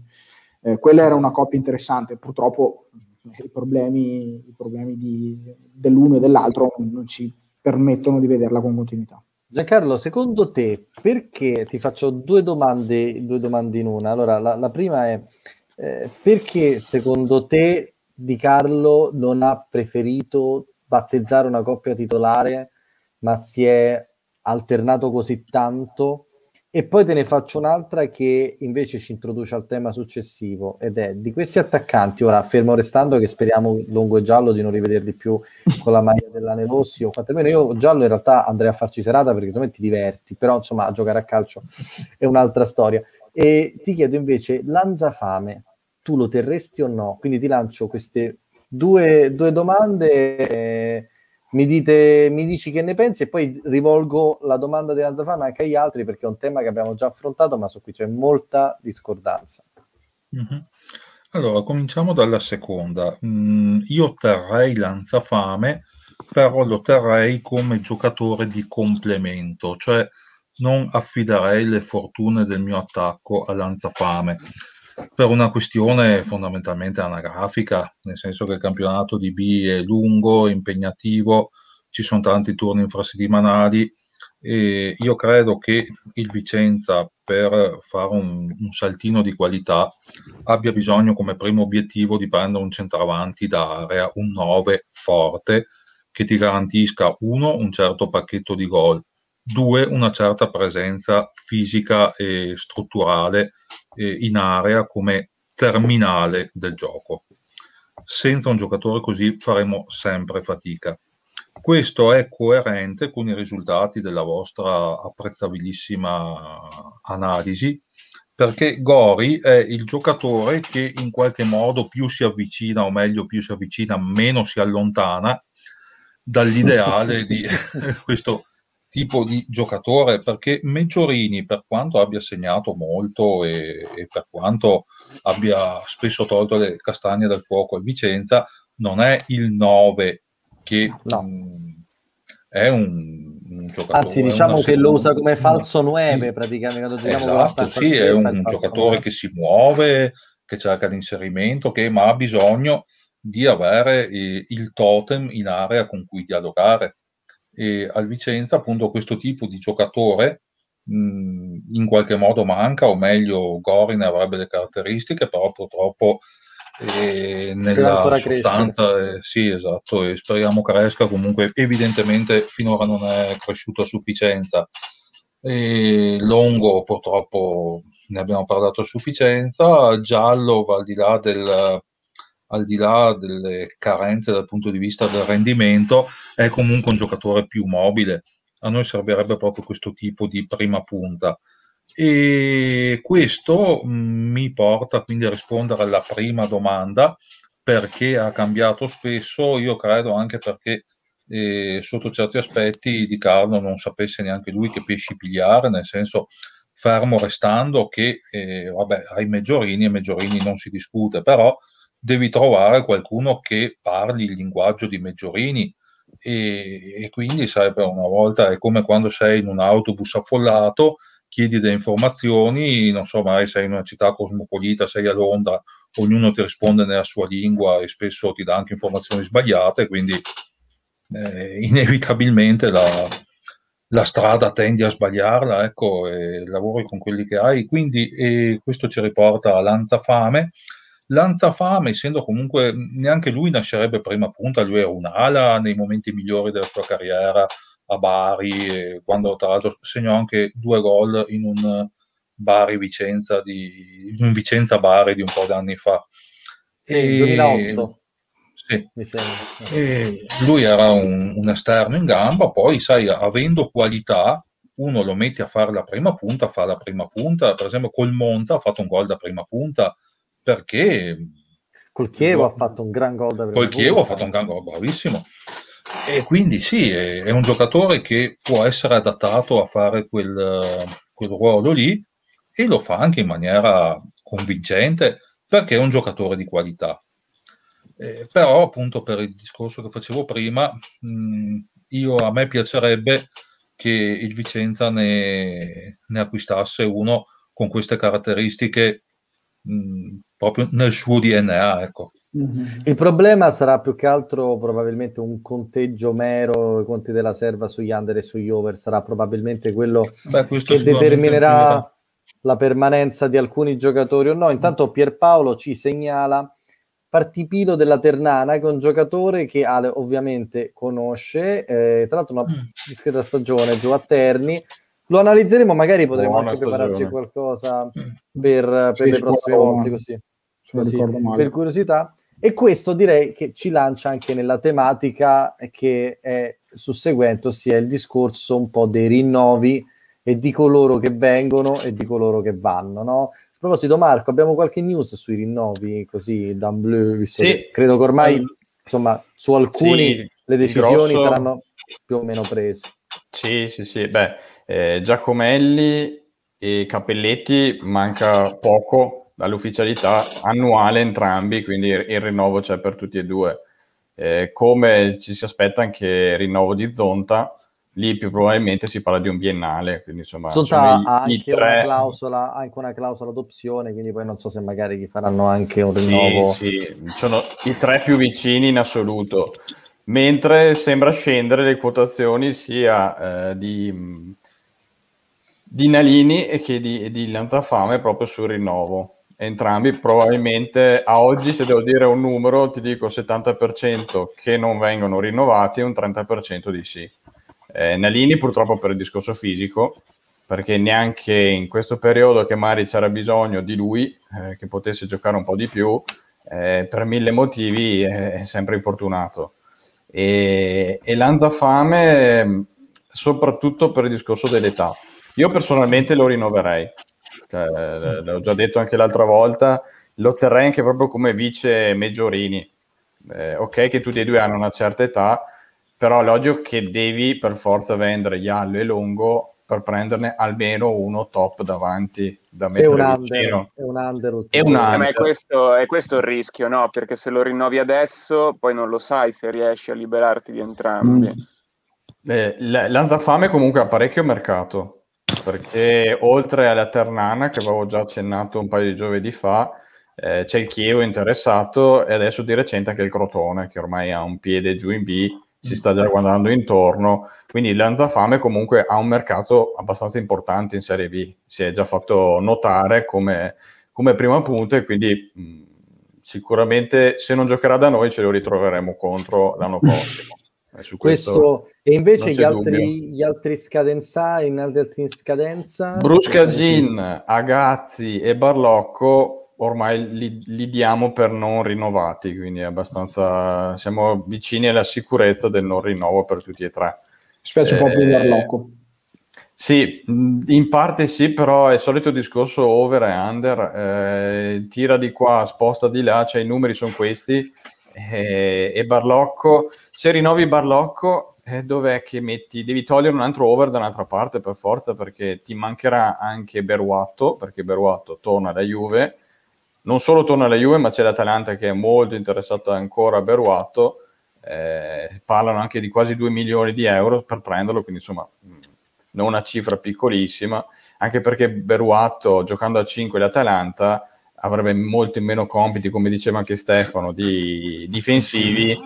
eh, quella era una coppia interessante, purtroppo i problemi, i problemi di, dell'uno e dell'altro non ci permettono di vederla con continuità. Giancarlo, secondo te, perché ti faccio due domande, due domande in una? Allora, la, la prima è eh, perché secondo te Di Carlo non ha preferito battezzare una coppia titolare, ma si è alternato così tanto e poi te ne faccio un'altra che invece ci introduce al tema successivo ed è di questi attaccanti, ora fermo restando che speriamo Longo e Giallo di non rivederli più con la maglia dell'Ane Rossi o quantomeno io Giallo in realtà andrei a farci serata perché secondo me ti diverti, però insomma a giocare a calcio è un'altra storia. E ti chiedo invece, Lanzafame, tu lo terresti o no? Quindi ti lancio queste due, due domande. Eh, mi, dite, mi dici che ne pensi e poi rivolgo la domanda di Lanzafame anche agli altri perché è un tema che abbiamo già affrontato ma su cui c'è molta discordanza. Mm-hmm. Allora, cominciamo dalla seconda. Mm, io terrei Lanzafame, però lo terrei come giocatore di complemento, cioè non affiderei le fortune del mio attacco a Lanzafame per una questione fondamentalmente anagrafica, nel senso che il campionato di B è lungo, impegnativo, ci sono tanti turni infrasettimanali e io credo che il Vicenza per fare un, un, saltino di qualità abbia bisogno come primo obiettivo di prendere un centravanti d'area, un 9 forte che ti garantisca uno un certo pacchetto di gol due una certa presenza fisica e strutturale eh, in area come terminale del gioco. Senza un giocatore così faremo sempre fatica. questo è coerente con i risultati della vostra apprezzabilissima analisi, perché Gori è il giocatore che in qualche modo più si avvicina, o meglio più si avvicina, meno si allontana dall'ideale di [LAUGHS] [LAUGHS] questo tipo di giocatore, perché Meggiorini, per quanto abbia segnato molto e, e per quanto abbia spesso tolto le castagne dal fuoco a Vicenza, non è il 9 che no. mh, mm, è un, un, giocatore. Anzi, diciamo che seconda... lo usa come falso 9 praticamente. Esatto, sì, è un giocatore 9. che si muove, che cerca l'inserimento, che ma ha bisogno di avere eh, il totem in area con cui dialogare. E al Vicenza, appunto, questo tipo di giocatore mh, in qualche modo manca, o meglio, Gorin avrebbe le caratteristiche, però purtroppo e nella sostanza eh, sì esatto e speriamo cresca. Comunque evidentemente finora non è cresciuto a sufficienza. E Longo purtroppo ne abbiamo parlato a sufficienza. Giallo va al di là del al di là delle carenze dal punto di vista del rendimento è comunque un giocatore più mobile. A noi servirebbe proprio questo tipo di prima punta. E questo mm, mi porta quindi a rispondere alla prima domanda, perché ha cambiato spesso, io credo anche perché eh, sotto certi aspetti Di Carlo non sapesse neanche lui che pesci pigliare, nel senso fermo restando che, eh, vabbè, ai Meggiorini e Meggiorini non si discute, però devi trovare qualcuno che parli il linguaggio di Meggiorini e, e quindi sarebbe una volta, è come quando sei in un autobus affollato chiedi delle informazioni, non so, magari sei in una città cosmopolita, sei a Londra, ognuno ti risponde nella sua lingua e spesso ti dà anche informazioni sbagliate, quindi eh, inevitabilmente la, la, strada tendi a sbagliarla, ecco, e lavori con quelli che hai, quindi e questo ci riporta a Lanzafame. Lanzafame, essendo comunque neanche lui nascerebbe prima punta, lui era un'ala nei momenti migliori della sua carriera, a Bari, quando tra l'altro segnò anche due gol in un Bari Vicenza di un Vicenza Bari di un po' di anni fa. Sì, e, 2008. Sì. E lui era un, un, esterno in gamba, poi sai, avendo qualità, uno lo metti a fare la prima punta, fa la prima punta, per esempio col Monza ha fatto un gol da prima punta perché col Chievo ha fatto un gran gol da col Chievo ha fatto un gran gol, bravissimo. E quindi sì, è, è, un giocatore che può essere adattato a fare quel, quel ruolo lì e lo fa anche in maniera convincente perché è un giocatore di qualità. Eh, però appunto per il discorso che facevo prima, mh, io, a me piacerebbe che il Vicenza ne, ne acquistasse uno con queste caratteristiche mh, proprio nel suo DNA. Ecco. Mm-hmm. Il problema sarà più che altro probabilmente un conteggio mero, i conti della serva sugli under e sugli over, sarà probabilmente quello Beh, che determinerà la permanenza di alcuni giocatori o no. Intanto Pierpaolo ci segnala Partipilo della Ternana, che è un giocatore che Ale ovviamente conosce, eh, tra l'altro una mm. discreta stagione, giù a Terni. Lo analizzeremo, magari potremo Buona anche stagione. prepararci qualcosa mm. per, per le prossime volte, così, così per curiosità. E questo direi che ci lancia anche nella tematica che è susseguente, ossia il discorso un po' dei rinnovi e di coloro che vengono e di coloro che vanno. No? A proposito, Marco, abbiamo qualche news sui rinnovi così da Bleu, visto sì. che credo che ormai insomma su alcuni sì, le decisioni grosso... saranno più o meno prese. Sì, sì, sì. Beh, eh, Giacomelli e Cappelletti manca poco dall'ufficialità annuale entrambi, quindi il rinnovo c'è per tutti e due. Eh, come ci si aspetta anche il rinnovo di Zonta, lì più probabilmente si parla di un biennale. Quindi insomma, Zonta ha anche, tre... una clausola, anche una clausola d'opzione, quindi poi non so se magari gli faranno anche un rinnovo. Sì, sì. sono i tre più vicini in assoluto. Mentre sembra scendere le quotazioni sia eh, di, di Nalini che di, di Lanzafame proprio sul rinnovo entrambi probabilmente a oggi se devo dire un numero ti dico 70% che non vengono rinnovati e un 30% di sì. Eh, Nalini purtroppo per il discorso fisico perché neanche in questo periodo che magari c'era bisogno di lui eh, che potesse giocare un po' di più eh, per mille motivi è sempre infortunato. E, e Lanzafame soprattutto per il discorso dell'età. Io personalmente lo rinnoverei, cioè, l'ho già detto anche l'altra volta, lo terrei anche proprio come vice Meggiorini. Eh, ok che tutti e due hanno una certa età, però è logico che devi per forza vendere Iallo e Longo per prenderne almeno uno top davanti da mettere è un. Under, è un under. È un Eh, under. è questo, è questo il rischio, no? Perché se lo rinnovi adesso, poi non lo sai se riesci a liberarti di entrambi. Mm. Eh, Lanzafame comunque ha parecchio mercato, perché oltre alla Ternana, che avevo già accennato un paio di giovedì fa, eh, c'è il Chievo interessato e adesso di recente anche il Crotone, che ormai ha un piede giù in B, si sta già guardando intorno. Quindi Lanzafame comunque ha un mercato abbastanza importante in Serie B, si è già fatto notare come, come prima punta e quindi mh, sicuramente se non giocherà da noi ce lo ritroveremo contro l'anno prossimo. Su Questo, e invece gli altri, gli altri scadenzai, in altri in scadenza... Brusca Gin, Agazzi e Barlocco ormai li, li diamo per non rinnovati, quindi è abbastanza siamo vicini alla sicurezza del non rinnovo per tutti e tre. Spiace un po' per Eh, Barlocco. Sì, in parte sì, però è il solito discorso over e under, eh, tira di qua, sposta di là, cioè i numeri sono questi, eh, e Barlocco, se rinnovi Barlocco, eh, dov'è che metti? Devi togliere un altro over da un'altra parte per forza, perché ti mancherà anche Beruatto, perché Beruatto torna alla Juve, non solo torna alla Juve, ma c'è l'Atalanta che è molto interessata ancora a Beruatto, eh, parlano anche di quasi 2 milioni di euro per prenderlo, quindi insomma mh, non una cifra piccolissima, anche perché Beruatto giocando a 5 l'Atalanta avrebbe molti meno compiti, come diceva anche Stefano, di difensivi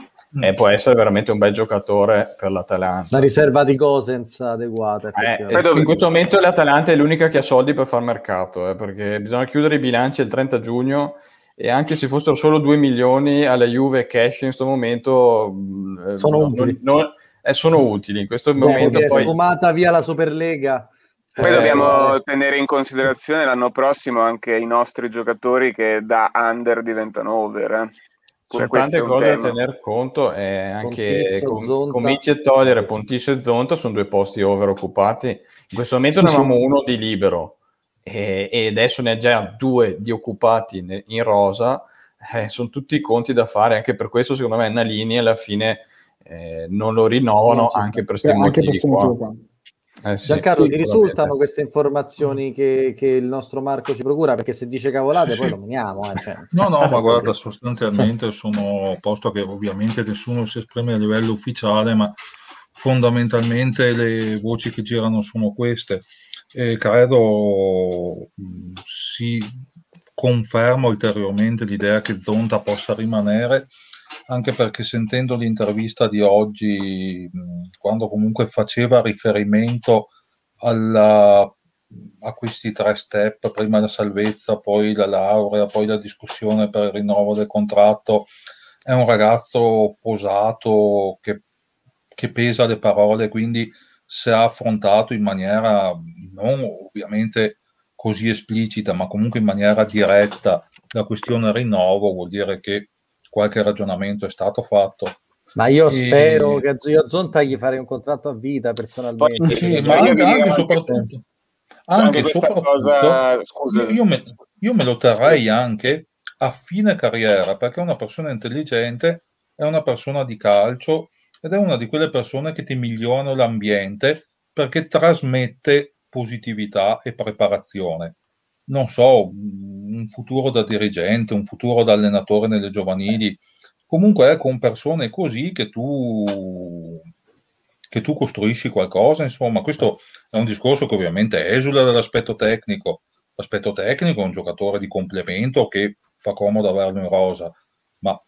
e può essere veramente un bel giocatore per l'Atalanta. Una riserva di Gosens adeguata. Eh, eh, in questo momento l'Atalanta è l'unica che ha soldi per far mercato, eh, perché bisogna chiudere i bilanci il 30 giugno e anche se fossero solo 2 milioni alla Juve cash in questo momento mh, eh, Sono non- utili. non- eh, sono utili. In questo Dopo momento poi fumata via la Superlega. Poi Eh, dobbiamo tenere in considerazione l'anno prossimo anche i nostri giocatori che da under diventano over. Eh. C'è Questo tante cose da tema. tener conto e anche com- cominci a togliere Pontisso e Zonta, sono due posti over occupati. In questo momento ne avevamo uno di libero e, e adesso ne ha già due di occupati ne- in rosa. Eh, sono tutti conti da fare, anche per questo secondo me Nalini alla fine eh, non lo rinnovano Non anche per Eh, questi anche per motivi questo qua. Eh, sì, Giancarlo, ti risultano queste informazioni che, che il nostro Marco ci procura? Perché se dice cavolate Sì, poi sì. lo meniamo. Eh, cioè. No, no, ma guarda, sostanzialmente sono, posto che ovviamente nessuno si esprime a livello ufficiale, ma fondamentalmente le voci che girano sono queste. E credo mh, si conferma ulteriormente l'idea che Zonta possa rimanere, anche perché sentendo l'intervista di oggi, quando comunque faceva riferimento alla, a questi tre step, prima la salvezza, poi la laurea, poi la discussione per il rinnovo del contratto, è un ragazzo posato che, che pesa le parole, quindi se ha affrontato in maniera non ovviamente così esplicita, ma comunque in maniera diretta la questione rinnovo, vuol dire che qualche ragionamento è stato fatto. Ma io E- spero che io a Zonta gli farei un contratto a vita personalmente. Poi- Sì, ma anche, anche soprattutto, Anche soprattutto cosa, scusa, io, io me, io me lo terrei anche a fine carriera perché è una persona intelligente, è una persona di calcio ed è una di quelle persone che ti migliorano l'ambiente perché trasmette positività e preparazione. Non so, un futuro da dirigente, un futuro da allenatore nelle giovanili, comunque è con persone così che tu, che tu costruisci qualcosa, insomma, questo è un discorso che ovviamente esula dall'aspetto tecnico. L'aspetto tecnico è un giocatore di complemento che fa comodo averlo in rosa, ma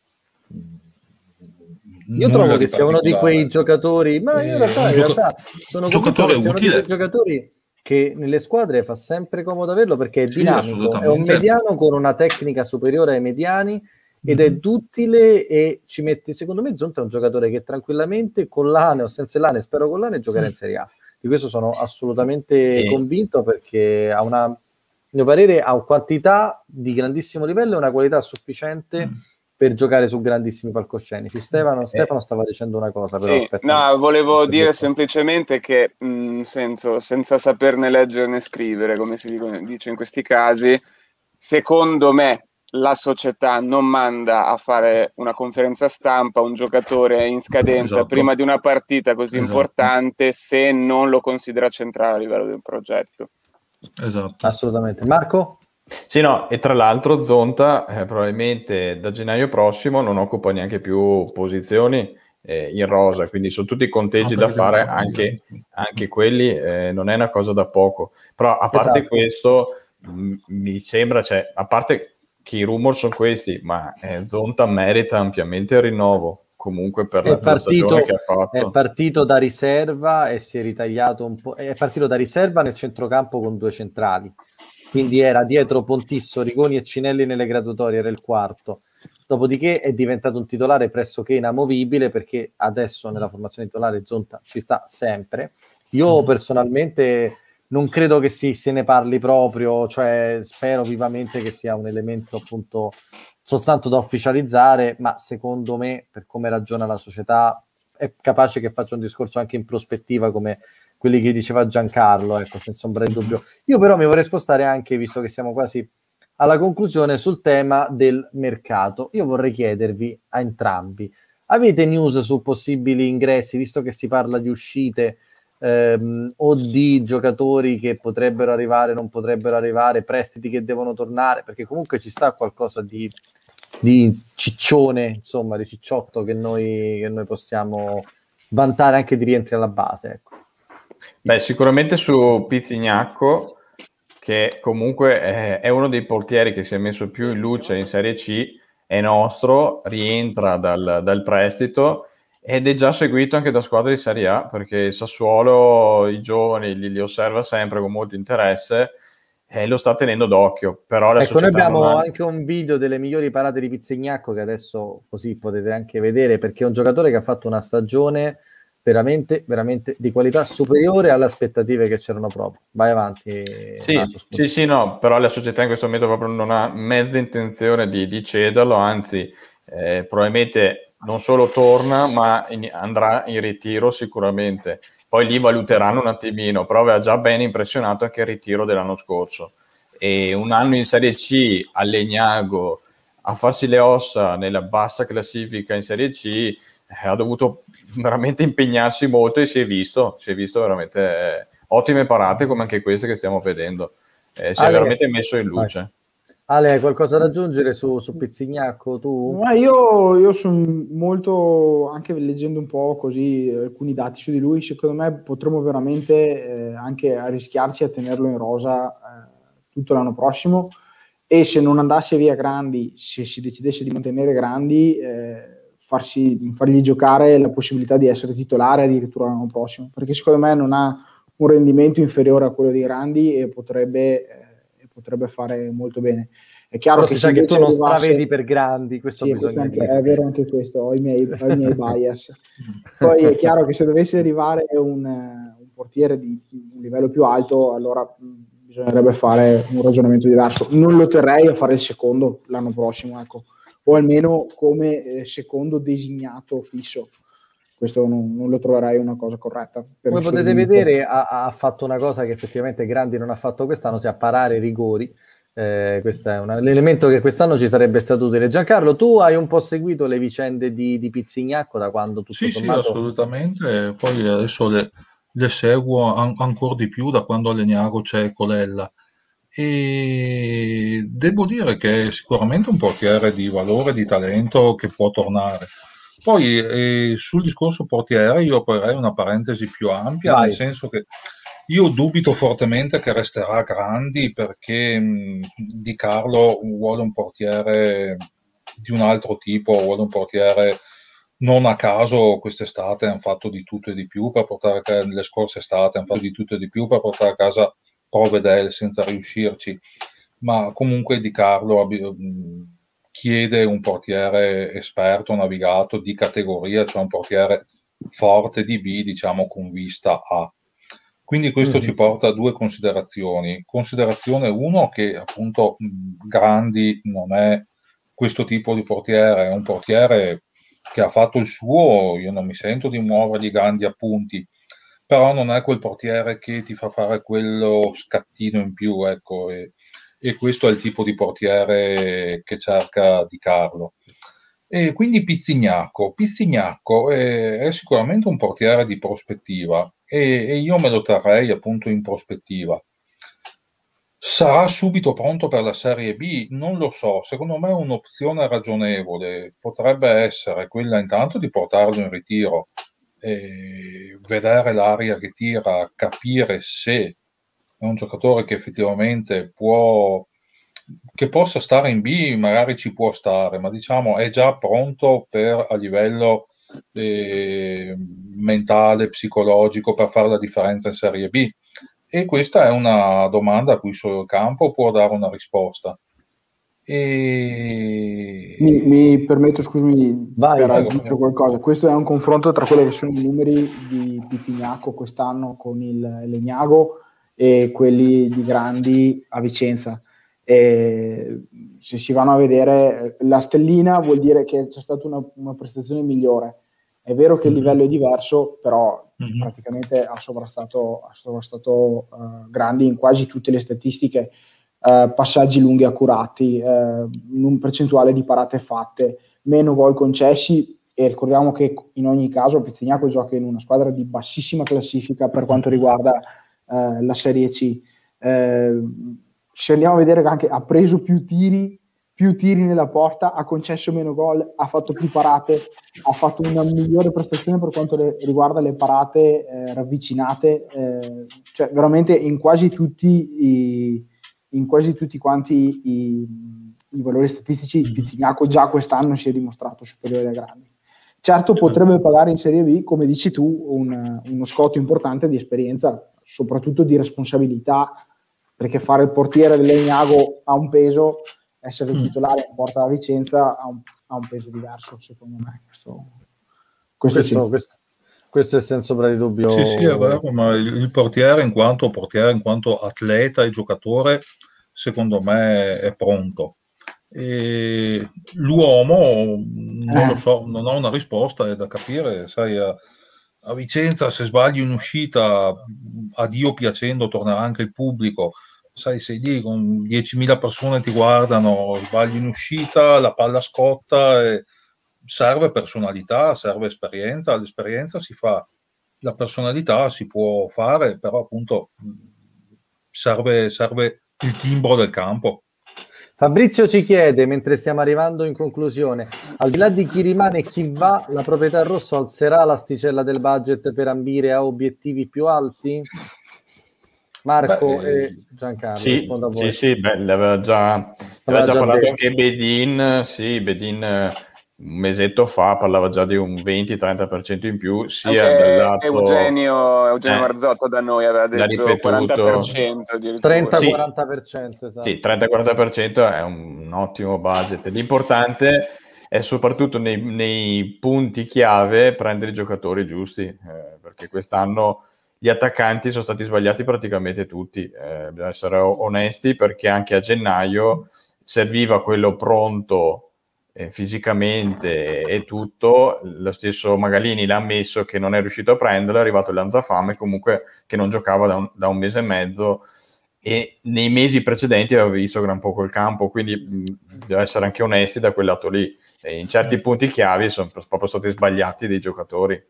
Io nulla trovo che sia uno di quei giocatori, ma in Eh, realtà, in realtà sono giocatore uno utile. quei giocatori che nelle squadre fa sempre comodo averlo perché è Sì, dinamico, è un assolutamente. mediano con una tecnica superiore ai mediani ed è Mhm. duttile e ci mette, secondo me Zonta è un giocatore che tranquillamente con l'Ane o senza l'Ane, spero con l'Ane, giocherà in Serie A. Di questo sono assolutamente Sì. convinto perché ha una, a mio parere, ha quantità di grandissimo livello e una qualità sufficiente Mm. Per giocare su grandissimi palcoscenici. Stefano, eh. Stefano stava dicendo una cosa, però sì, No, volevo dire detto. semplicemente che mh, mm, senso, senza saperne leggere né scrivere, come si dice in questi casi, secondo me la società non manda a fare una conferenza stampa un giocatore in scadenza esatto. prima di una partita così esatto. importante se non lo considera centrale a livello del progetto. Esatto. Assolutamente. Marco? Sì, no, e tra l'altro Zonta eh, probabilmente da gennaio prossimo non occupa neanche più posizioni eh, in rosa, quindi sono tutti conteggi no, da fare, anche, anche quelli eh, non è una cosa da poco. Però a parte esatto. questo, m- mi sembra, cioè, a parte che i rumor sono questi, ma eh, Zonta merita ampiamente il rinnovo comunque per è la partito, che ha fatto. È partito da riserva e si è ritagliato un po'. È partito da riserva nel centrocampo con due centrali quindi era dietro Pontisso, Rigoni e Cinelli nelle graduatorie, era il quarto. Dopodiché è diventato un titolare pressoché inamovibile perché adesso nella formazione titolare Zonta ci sta sempre. Io mm. personalmente non credo che si, se ne parli proprio, cioè spero vivamente che sia un elemento appunto soltanto da ufficializzare, ma secondo me, per come ragiona la società, è capace che faccia un discorso anche in prospettiva come quelli che diceva Giancarlo, ecco, senza ombra di dubbio. Io però mi vorrei spostare anche, visto che siamo quasi alla conclusione, sul tema del mercato. Io vorrei chiedervi a entrambi, avete news su possibili ingressi, visto che si parla di uscite ehm, o di giocatori che potrebbero arrivare, non potrebbero arrivare, prestiti che devono tornare, perché comunque ci sta qualcosa di, di ciccione, insomma, di cicciotto che noi, che noi possiamo vantare anche di rientri alla base. Ecco. Beh, sicuramente su Pizzignacco, che comunque è, è, uno dei portieri che si è messo più in luce in Serie C, è nostro, rientra dal, dal prestito ed è già seguito anche da squadre di Serie A, perché Sassuolo i giovani li, li osserva sempre con molto interesse e lo sta tenendo d'occhio. Però ecco, noi abbiamo ha... anche un video delle migliori parate di Pizzignacco che adesso così potete anche vedere, perché è un giocatore che ha fatto una stagione veramente, veramente di qualità superiore alle aspettative che c'erano proprio. Vai avanti. Sì, Marco, sì, sì, no, però la società in questo momento proprio non ha mezza intenzione di, di cederlo, anzi, eh, probabilmente non solo torna, ma in, andrà in ritiro sicuramente. Poi lì valuteranno un attimino, però aveva già ben impressionato anche il ritiro dell'anno scorso. E un anno in Serie C a Legnago a farsi le ossa nella bassa classifica in Serie C ha dovuto veramente impegnarsi molto e si è visto, si è visto veramente eh, ottime parate come anche queste che stiamo vedendo. Eh, si Ale, è veramente messo in luce. Ale, hai qualcosa da aggiungere su, su Pizzignacco? Tu? Ma io, io sono molto, anche leggendo un po' così alcuni dati su di lui, secondo me potremmo veramente eh, anche arrischiarci a tenerlo in rosa eh, tutto l'anno prossimo e se non andasse via Grandi, se si decidesse di mantenere Grandi, eh, farsi, fargli giocare la possibilità di essere titolare addirittura l'anno prossimo, perché secondo me non ha un rendimento inferiore a quello di Grandi e potrebbe, eh, potrebbe fare molto bene. È chiaro Però che, sa che tu non arrivasse... stravedi per Grandi, questo sì, bisogna questo anche, È vero anche questo, ho i miei, ho i miei [LAUGHS] bias. Poi è chiaro che se dovesse arrivare un, un portiere di un livello più alto, allora bisognerebbe fare un ragionamento diverso. Non lo terrei a fare il secondo l'anno prossimo, ecco o almeno come eh, secondo designato fisso. Questo non, non, lo troverai una cosa corretta. Come potete vedere, ha, ha, fatto una cosa che effettivamente Grandi non ha fatto quest'anno, cioè parare i rigori. Eh, questo è una, l'elemento che quest'anno ci sarebbe stato utile. Giancarlo, tu hai un po' seguito le vicende di, di Pizzignacco da quando tutto sì, sommato... Sì, assolutamente. Poi adesso le, le seguo an- ancora di più da quando a Legnago c'è Colella e devo dire che è sicuramente un portiere di valore, di talento che può tornare. Poi eh, sul discorso portiere io aprirei una parentesi più ampia, Vai. nel senso che io dubito fortemente che resterà Grandi perché mh, Di Carlo vuole un portiere di un altro tipo, vuole un portiere non a caso quest'estate hanno fatto di tutto e di più per portare a casa, le scorse estate hanno fatto di tutto e di più per portare a casa Provedel senza riuscirci, ma comunque Di Carlo chiede un portiere esperto, navigato, di categoria, cioè un portiere forte di B, diciamo con vista A. Quindi questo mm-hmm. ci porta a due considerazioni. Considerazione uno che appunto Grandi non è questo tipo di portiere, è un portiere che ha fatto il suo, io non mi sento di muovergli grandi appunti, però non è quel portiere che ti fa fare quello scattino in più, ecco, e, e questo è il tipo di portiere che cerca di Carlo. E quindi Pizzignacco. Pizzignacco è, è, sicuramente un portiere di prospettiva e, e, io me lo terrei appunto in prospettiva. Sarà subito pronto per la Serie B? Non lo so, secondo me un'opzione ragionevole potrebbe essere quella intanto di portarlo in ritiro, vedere l'aria che tira, capire se è un giocatore che effettivamente può che possa stare in B magari ci può stare, ma diciamo è già pronto per a livello eh, mentale, psicologico per fare la differenza in Serie B. E questa è una domanda a cui solo il campo può dare una risposta. E... Mi, mi, permetto, scusami, Vai, per aggiungere qualcosa. Questo è un confronto tra quelli che sono i numeri di Pitignacco quest'anno con il Legnago e quelli di Grandi a Vicenza. E se si vanno a vedere la stellina vuol dire che c'è stata una, una prestazione migliore. È vero che il mhm. livello è diverso, però mm-hmm. praticamente ha sovrastato, ha sovrastato uh, Grandi in quasi tutte le statistiche, uh, passaggi lunghi accurati, uh, un percentuale di parate fatte, meno gol concessi e ricordiamo che in ogni caso Pizzignaco gioca in una squadra di bassissima classifica per quanto riguarda la Serie C. Se andiamo a vedere che anche ha preso più tiri, più tiri nella porta, ha concesso meno gol, ha fatto più parate, ha fatto una migliore prestazione per quanto le, riguarda le parate eh, ravvicinate, eh, cioè veramente in quasi tutti i, in quasi tutti quanti i, i valori statistici Pizzignaco già quest'anno si è dimostrato superiore ai grandi. Certo potrebbe pagare in Serie B, come dici tu, un, uno scotto importante di esperienza, soprattutto di responsabilità perché fare il portiere dell'Egnago ha un peso, essere mm. titolare porta la licenza ha un, ha un, peso diverso, secondo me. Questo, questo, questo, sì. questo, questo è senza ombra di dubbio. Sì, sì, è vero, ma il, il, portiere in quanto portiere, in quanto atleta e giocatore, secondo me è pronto. E l'uomo non eh. lo so, non ho una risposta, è da capire, sai, a, a Vicenza se sbagli un'uscita, a Dio piacendo tornerà anche il pubblico, sai, sei lì con 10.000 persone ti guardano, sbagli in uscita, la palla scotta, e serve personalità, serve esperienza, l'esperienza si fa, la personalità si può fare, però appunto serve, serve il timbro del campo. Fabrizio ci chiede, mentre stiamo arrivando in conclusione, al di là di chi rimane e chi va, la proprietà rosso alzerà l'asticella del budget per ambire a obiettivi più alti? Marco beh, e Giancarlo, sì, sì, sì, beh, l'aveva già, l'aveva già, già parlato detto. anche Bedin, sì, Bedin un mesetto fa parlava già di un 20-30% in più sia Anche dal lato Eugenio, Eugenio eh, Marzotto da noi aveva detto 40% 30-40% esatto. sì, 30-40% è un ottimo budget. L'importante è soprattutto nei, nei punti chiave prendere i giocatori giusti eh, perché quest'anno gli attaccanti sono stati sbagliati praticamente tutti eh, bisogna essere onesti perché anche a gennaio serviva quello pronto eh, fisicamente e tutto, lo stesso Magalini l'ha ammesso che non è riuscito a prenderlo, è arrivato il Lanzafame comunque che non giocava da un, da un, mese e mezzo e nei mesi precedenti aveva visto gran poco il campo, quindi mh, bisogna essere anche onesti da quel lato lì. E in certi punti chiavi sono proprio stati sbagliati dei giocatori.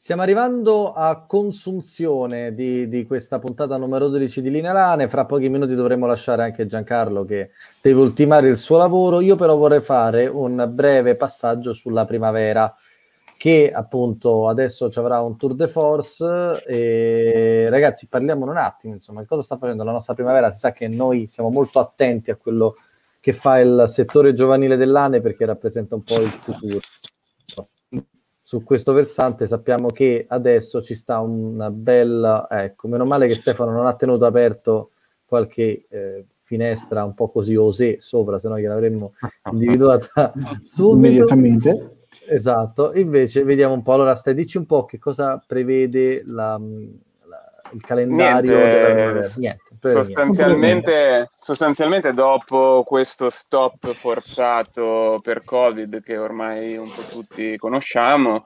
Stiamo arrivando a consunzione di, di, questa puntata numero 12 di Linea Lane. Fra pochi minuti dovremo lasciare anche Giancarlo che deve ultimare il suo lavoro. Io però vorrei fare un breve passaggio sulla primavera che appunto adesso ci avrà un tour de force e ragazzi parliamo un attimo insomma cosa sta facendo la nostra primavera si sa che noi siamo molto attenti a quello che fa il settore giovanile dell'ANE perché rappresenta un po' il futuro su questo versante sappiamo che adesso ci sta una bella, ecco, meno male che Stefano non ha tenuto aperto qualche eh, finestra un po' così osè sopra, se no gliel'avremmo [LAUGHS] individuata [LAUGHS] subito. Immediatamente. Esatto, invece vediamo un po', allora stai dici un po' che cosa prevede la, la, il calendario Niente, Niente. Sostanzialmente, sostanzialmente dopo questo stop forzato per Covid che ormai un po' tutti conosciamo,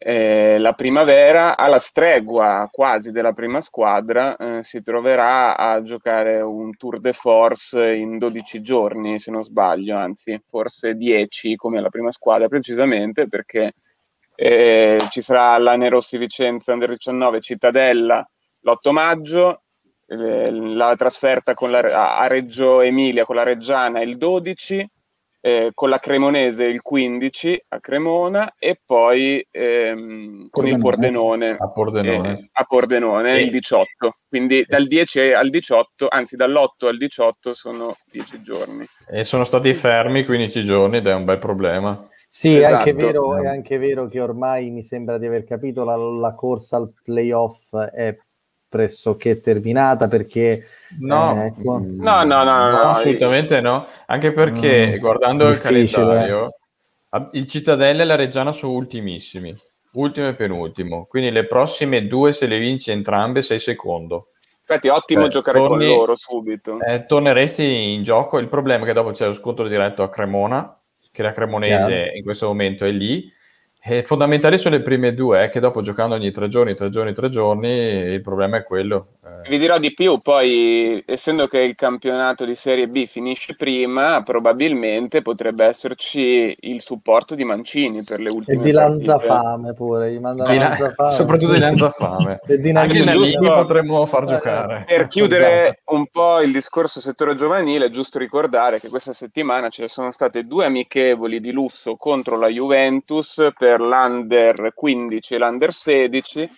eh, la primavera, alla stregua quasi della prima squadra, eh, si troverà a giocare un tour de force in 12 giorni, se non sbaglio, anzi forse 10 come la prima squadra precisamente, perché eh, ci sarà la Nerossi Vicenza Under 19 Cittadella l'8 maggio, la trasferta la, a Reggio Emilia con la Reggiana il 12, eh, con la Cremonese il 15 a Cremona e poi ehm, con il Pordenone a Pordenone, eh, a Pordenone il 18. Quindi dal 10 al 18, anzi dall'8 al 18 sono 10 giorni. E sono stati fermi 15 giorni ed è un bel problema. Sì, esatto. è, anche vero, è anche vero che ormai mi sembra di aver capito la, la corsa al playoff è pressoché terminata perché no, eh, ecco... no, no, no, no, no, assolutamente no. Anche perché mm, guardando il calendario il Cittadella e la Reggiana sono ultimissimi ultimo e penultimo. Quindi le prossime due se le vinci entrambe sei secondo. Infatti ottimo Beh, giocare torni, con loro subito. eh, torneresti in gioco. Il problema è che dopo c'è lo scontro diretto a Cremona che la Cremonese yeah. in questo momento è lì e fondamentali sono le prime due, eh, che dopo giocando ogni tre giorni, tre giorni, tre giorni, il problema è quello. Eh. Vi dirò di più, poi essendo che il campionato di Serie B finisce prima, probabilmente potrebbe esserci il supporto di Mancini per le ultime E di Lanzafame pure, gli manda di Lanzafame. Soprattutto di Lanzafame. [LAUGHS] e di Anche giusto, potremmo far giocare. Per chiudere esatto. un po' il discorso settore giovanile, è giusto ricordare che questa settimana ci sono state due amichevoli di lusso contro la Juventus per per l'Under 15 e l'Under 16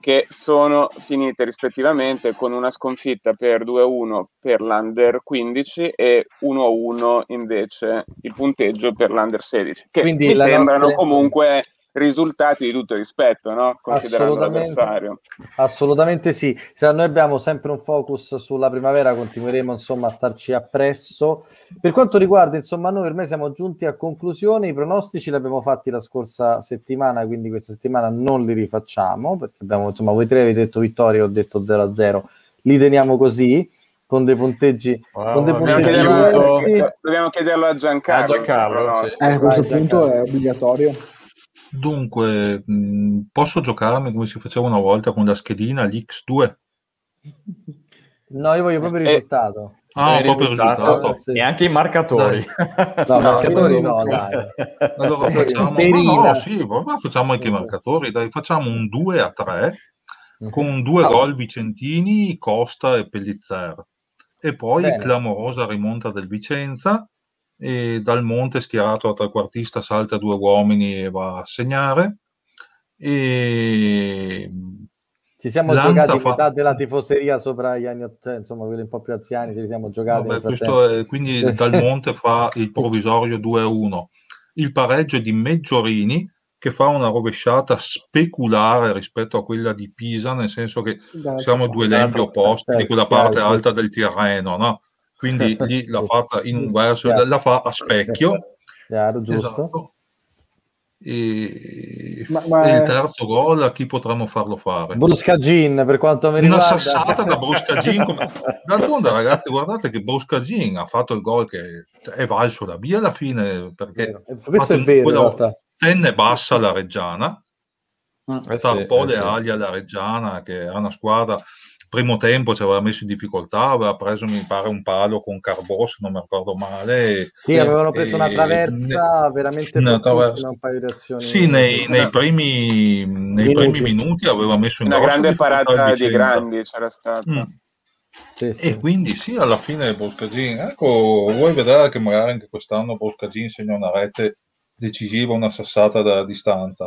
che sono finite rispettivamente con una sconfitta per 2-1 per l'Under 15 e 1-1 invece il punteggio per l'Under 16 che Quindi mi sembrano nostra... comunque risultati di tutto rispetto, no? considerando assolutamente, l'avversario. Assolutamente sì. Se noi abbiamo sempre un focus sulla primavera, continueremo insomma a starci appresso. Per quanto riguarda insomma noi ormai siamo giunti a conclusione, i pronostici li abbiamo fatti la scorsa settimana, quindi questa settimana non li rifacciamo, perché abbiamo insomma voi tre avete detto vittoria, ho detto 0-0, li teniamo così con dei punteggi, wow, con dei dobbiamo, punteggi chiederlo, dobbiamo chiederlo a Giancarlo. A Giancarlo sì. eh, a questo Vai, punto Giancarlo. è obbligatorio. Dunque, mh, posso giocarmi come si faceva una volta con la schedina, l'X2? No, io voglio proprio il eh, risultato. Ah, proprio il risultato. Sì. E anche i marcatori. [LAUGHS] No, no, marcatori no, dai. Allora facciamo, no, no, [LAUGHS] sì, facciamo anche i marcatori, dai, facciamo un 2 a 3 con due gol vicentini, Costa e Pellizzer. E poi Bene. clamorosa rimonta del Vicenza e dal monte schierato a trequartista salta due uomini e va a segnare. E ci siamo Lanza giocati fa... metà della tifoseria sopra gli anni 80, insomma, quelli un po' più anziani, ci siamo giocati. Vabbè, è, quindi [LAUGHS] dal Monte fa il provvisorio 2-1. Il pareggio di Meggiorini che fa una rovesciata speculare rispetto a quella di Pisa, nel senso che siamo due lembi opposti di quella parte alta del Tirreno, no? Quindi [LAUGHS] lì l'ha fatta in un verso, la fa a specchio. Chiaro, giusto. Esatto. E, ma, ma e il terzo gol a chi potremmo farlo fare? Bruscagin per quanto mi riguarda. Una sassata da Bruscagin. Come... [LAUGHS] D'altronde ragazzi guardate che Bruscagin ha fatto il gol che è valso da via alla fine perché questo è vero tenne bassa la Reggiana eh, tappò sì, le eh, ali alla Reggiana che ha una squadra primo tempo ci aveva messo in difficoltà, aveva preso mi pare un palo con Carbò se non mi ricordo male. Sì, e, avevano preso una traversa ne, veramente una traversa. un paio di azioni. Sì, nei, nei, primi, nei minuti. primi, minuti. aveva messo in una grande parata di grandi c'era stata. Mm. Sì, sì. E quindi sì, alla fine Boscagin, ecco, vuoi vedere che magari anche quest'anno Boscagin segna una rete decisiva, una sassata da distanza.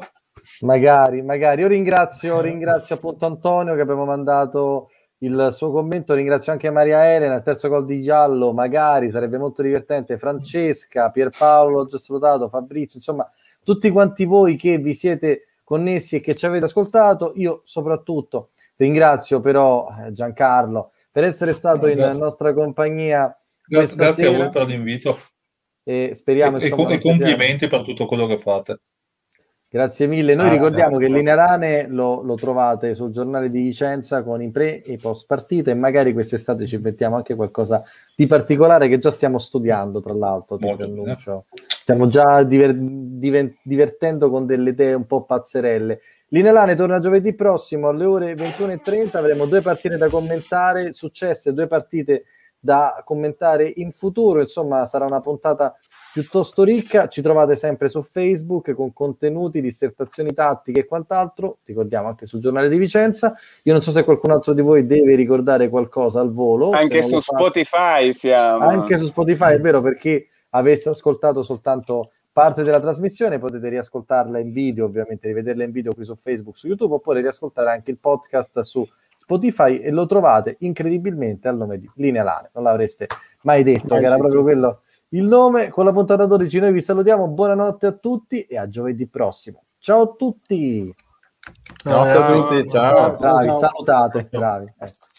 Magari, magari. Io ringrazio, ringrazio appunto Antonio che abbiamo mandato il suo commento, ringrazio anche Maria Elena, il terzo gol di Giallo, magari sarebbe molto divertente, Francesca, Pierpaolo, già salutato, Fabrizio, insomma tutti quanti voi che vi siete connessi e che ci avete ascoltato, io soprattutto ringrazio però eh, Giancarlo per essere stato in nostra compagnia. Grazie, grazie a voi per l'invito. E speriamo e, insomma, e complimenti sia... per tutto quello che fate. Grazie mille. Noi ah, ricordiamo che Linearane lo, lo, trovate sul giornale di Vicenza con i pre e post partita e magari quest'estate ci inventiamo anche qualcosa di particolare che già stiamo studiando, tra l'altro. annuncio. Stiamo già diver- diver- divertendo con delle idee un po' pazzerelle. Linearane torna giovedì prossimo alle ore 21.30. Avremo due partite da commentare, successe, due partite da commentare in futuro. Insomma, sarà una puntata piuttosto ricca. Ci trovate sempre su Facebook con contenuti, dissertazioni tattiche e quant'altro. Ricordiamo anche sul giornale di Vicenza. Io non so se qualcun altro di voi deve ricordare qualcosa al volo. Anche su Spotify siamo. Anche su Spotify, è vero, perché avesse ascoltato soltanto parte della trasmissione potete riascoltarla in video, ovviamente rivederla in video qui su Facebook, su YouTube, oppure riascoltare anche il podcast su Spotify e lo trovate incredibilmente al nome di Linea Lane. Non l'avreste mai detto, che era proprio quello il nome con la puntata 12. Noi vi salutiamo, buonanotte a tutti e a giovedì prossimo. Ciao a tutti! Ciao, ciao a tutti, ciao. Bravi, salutate, bravi. Ecco.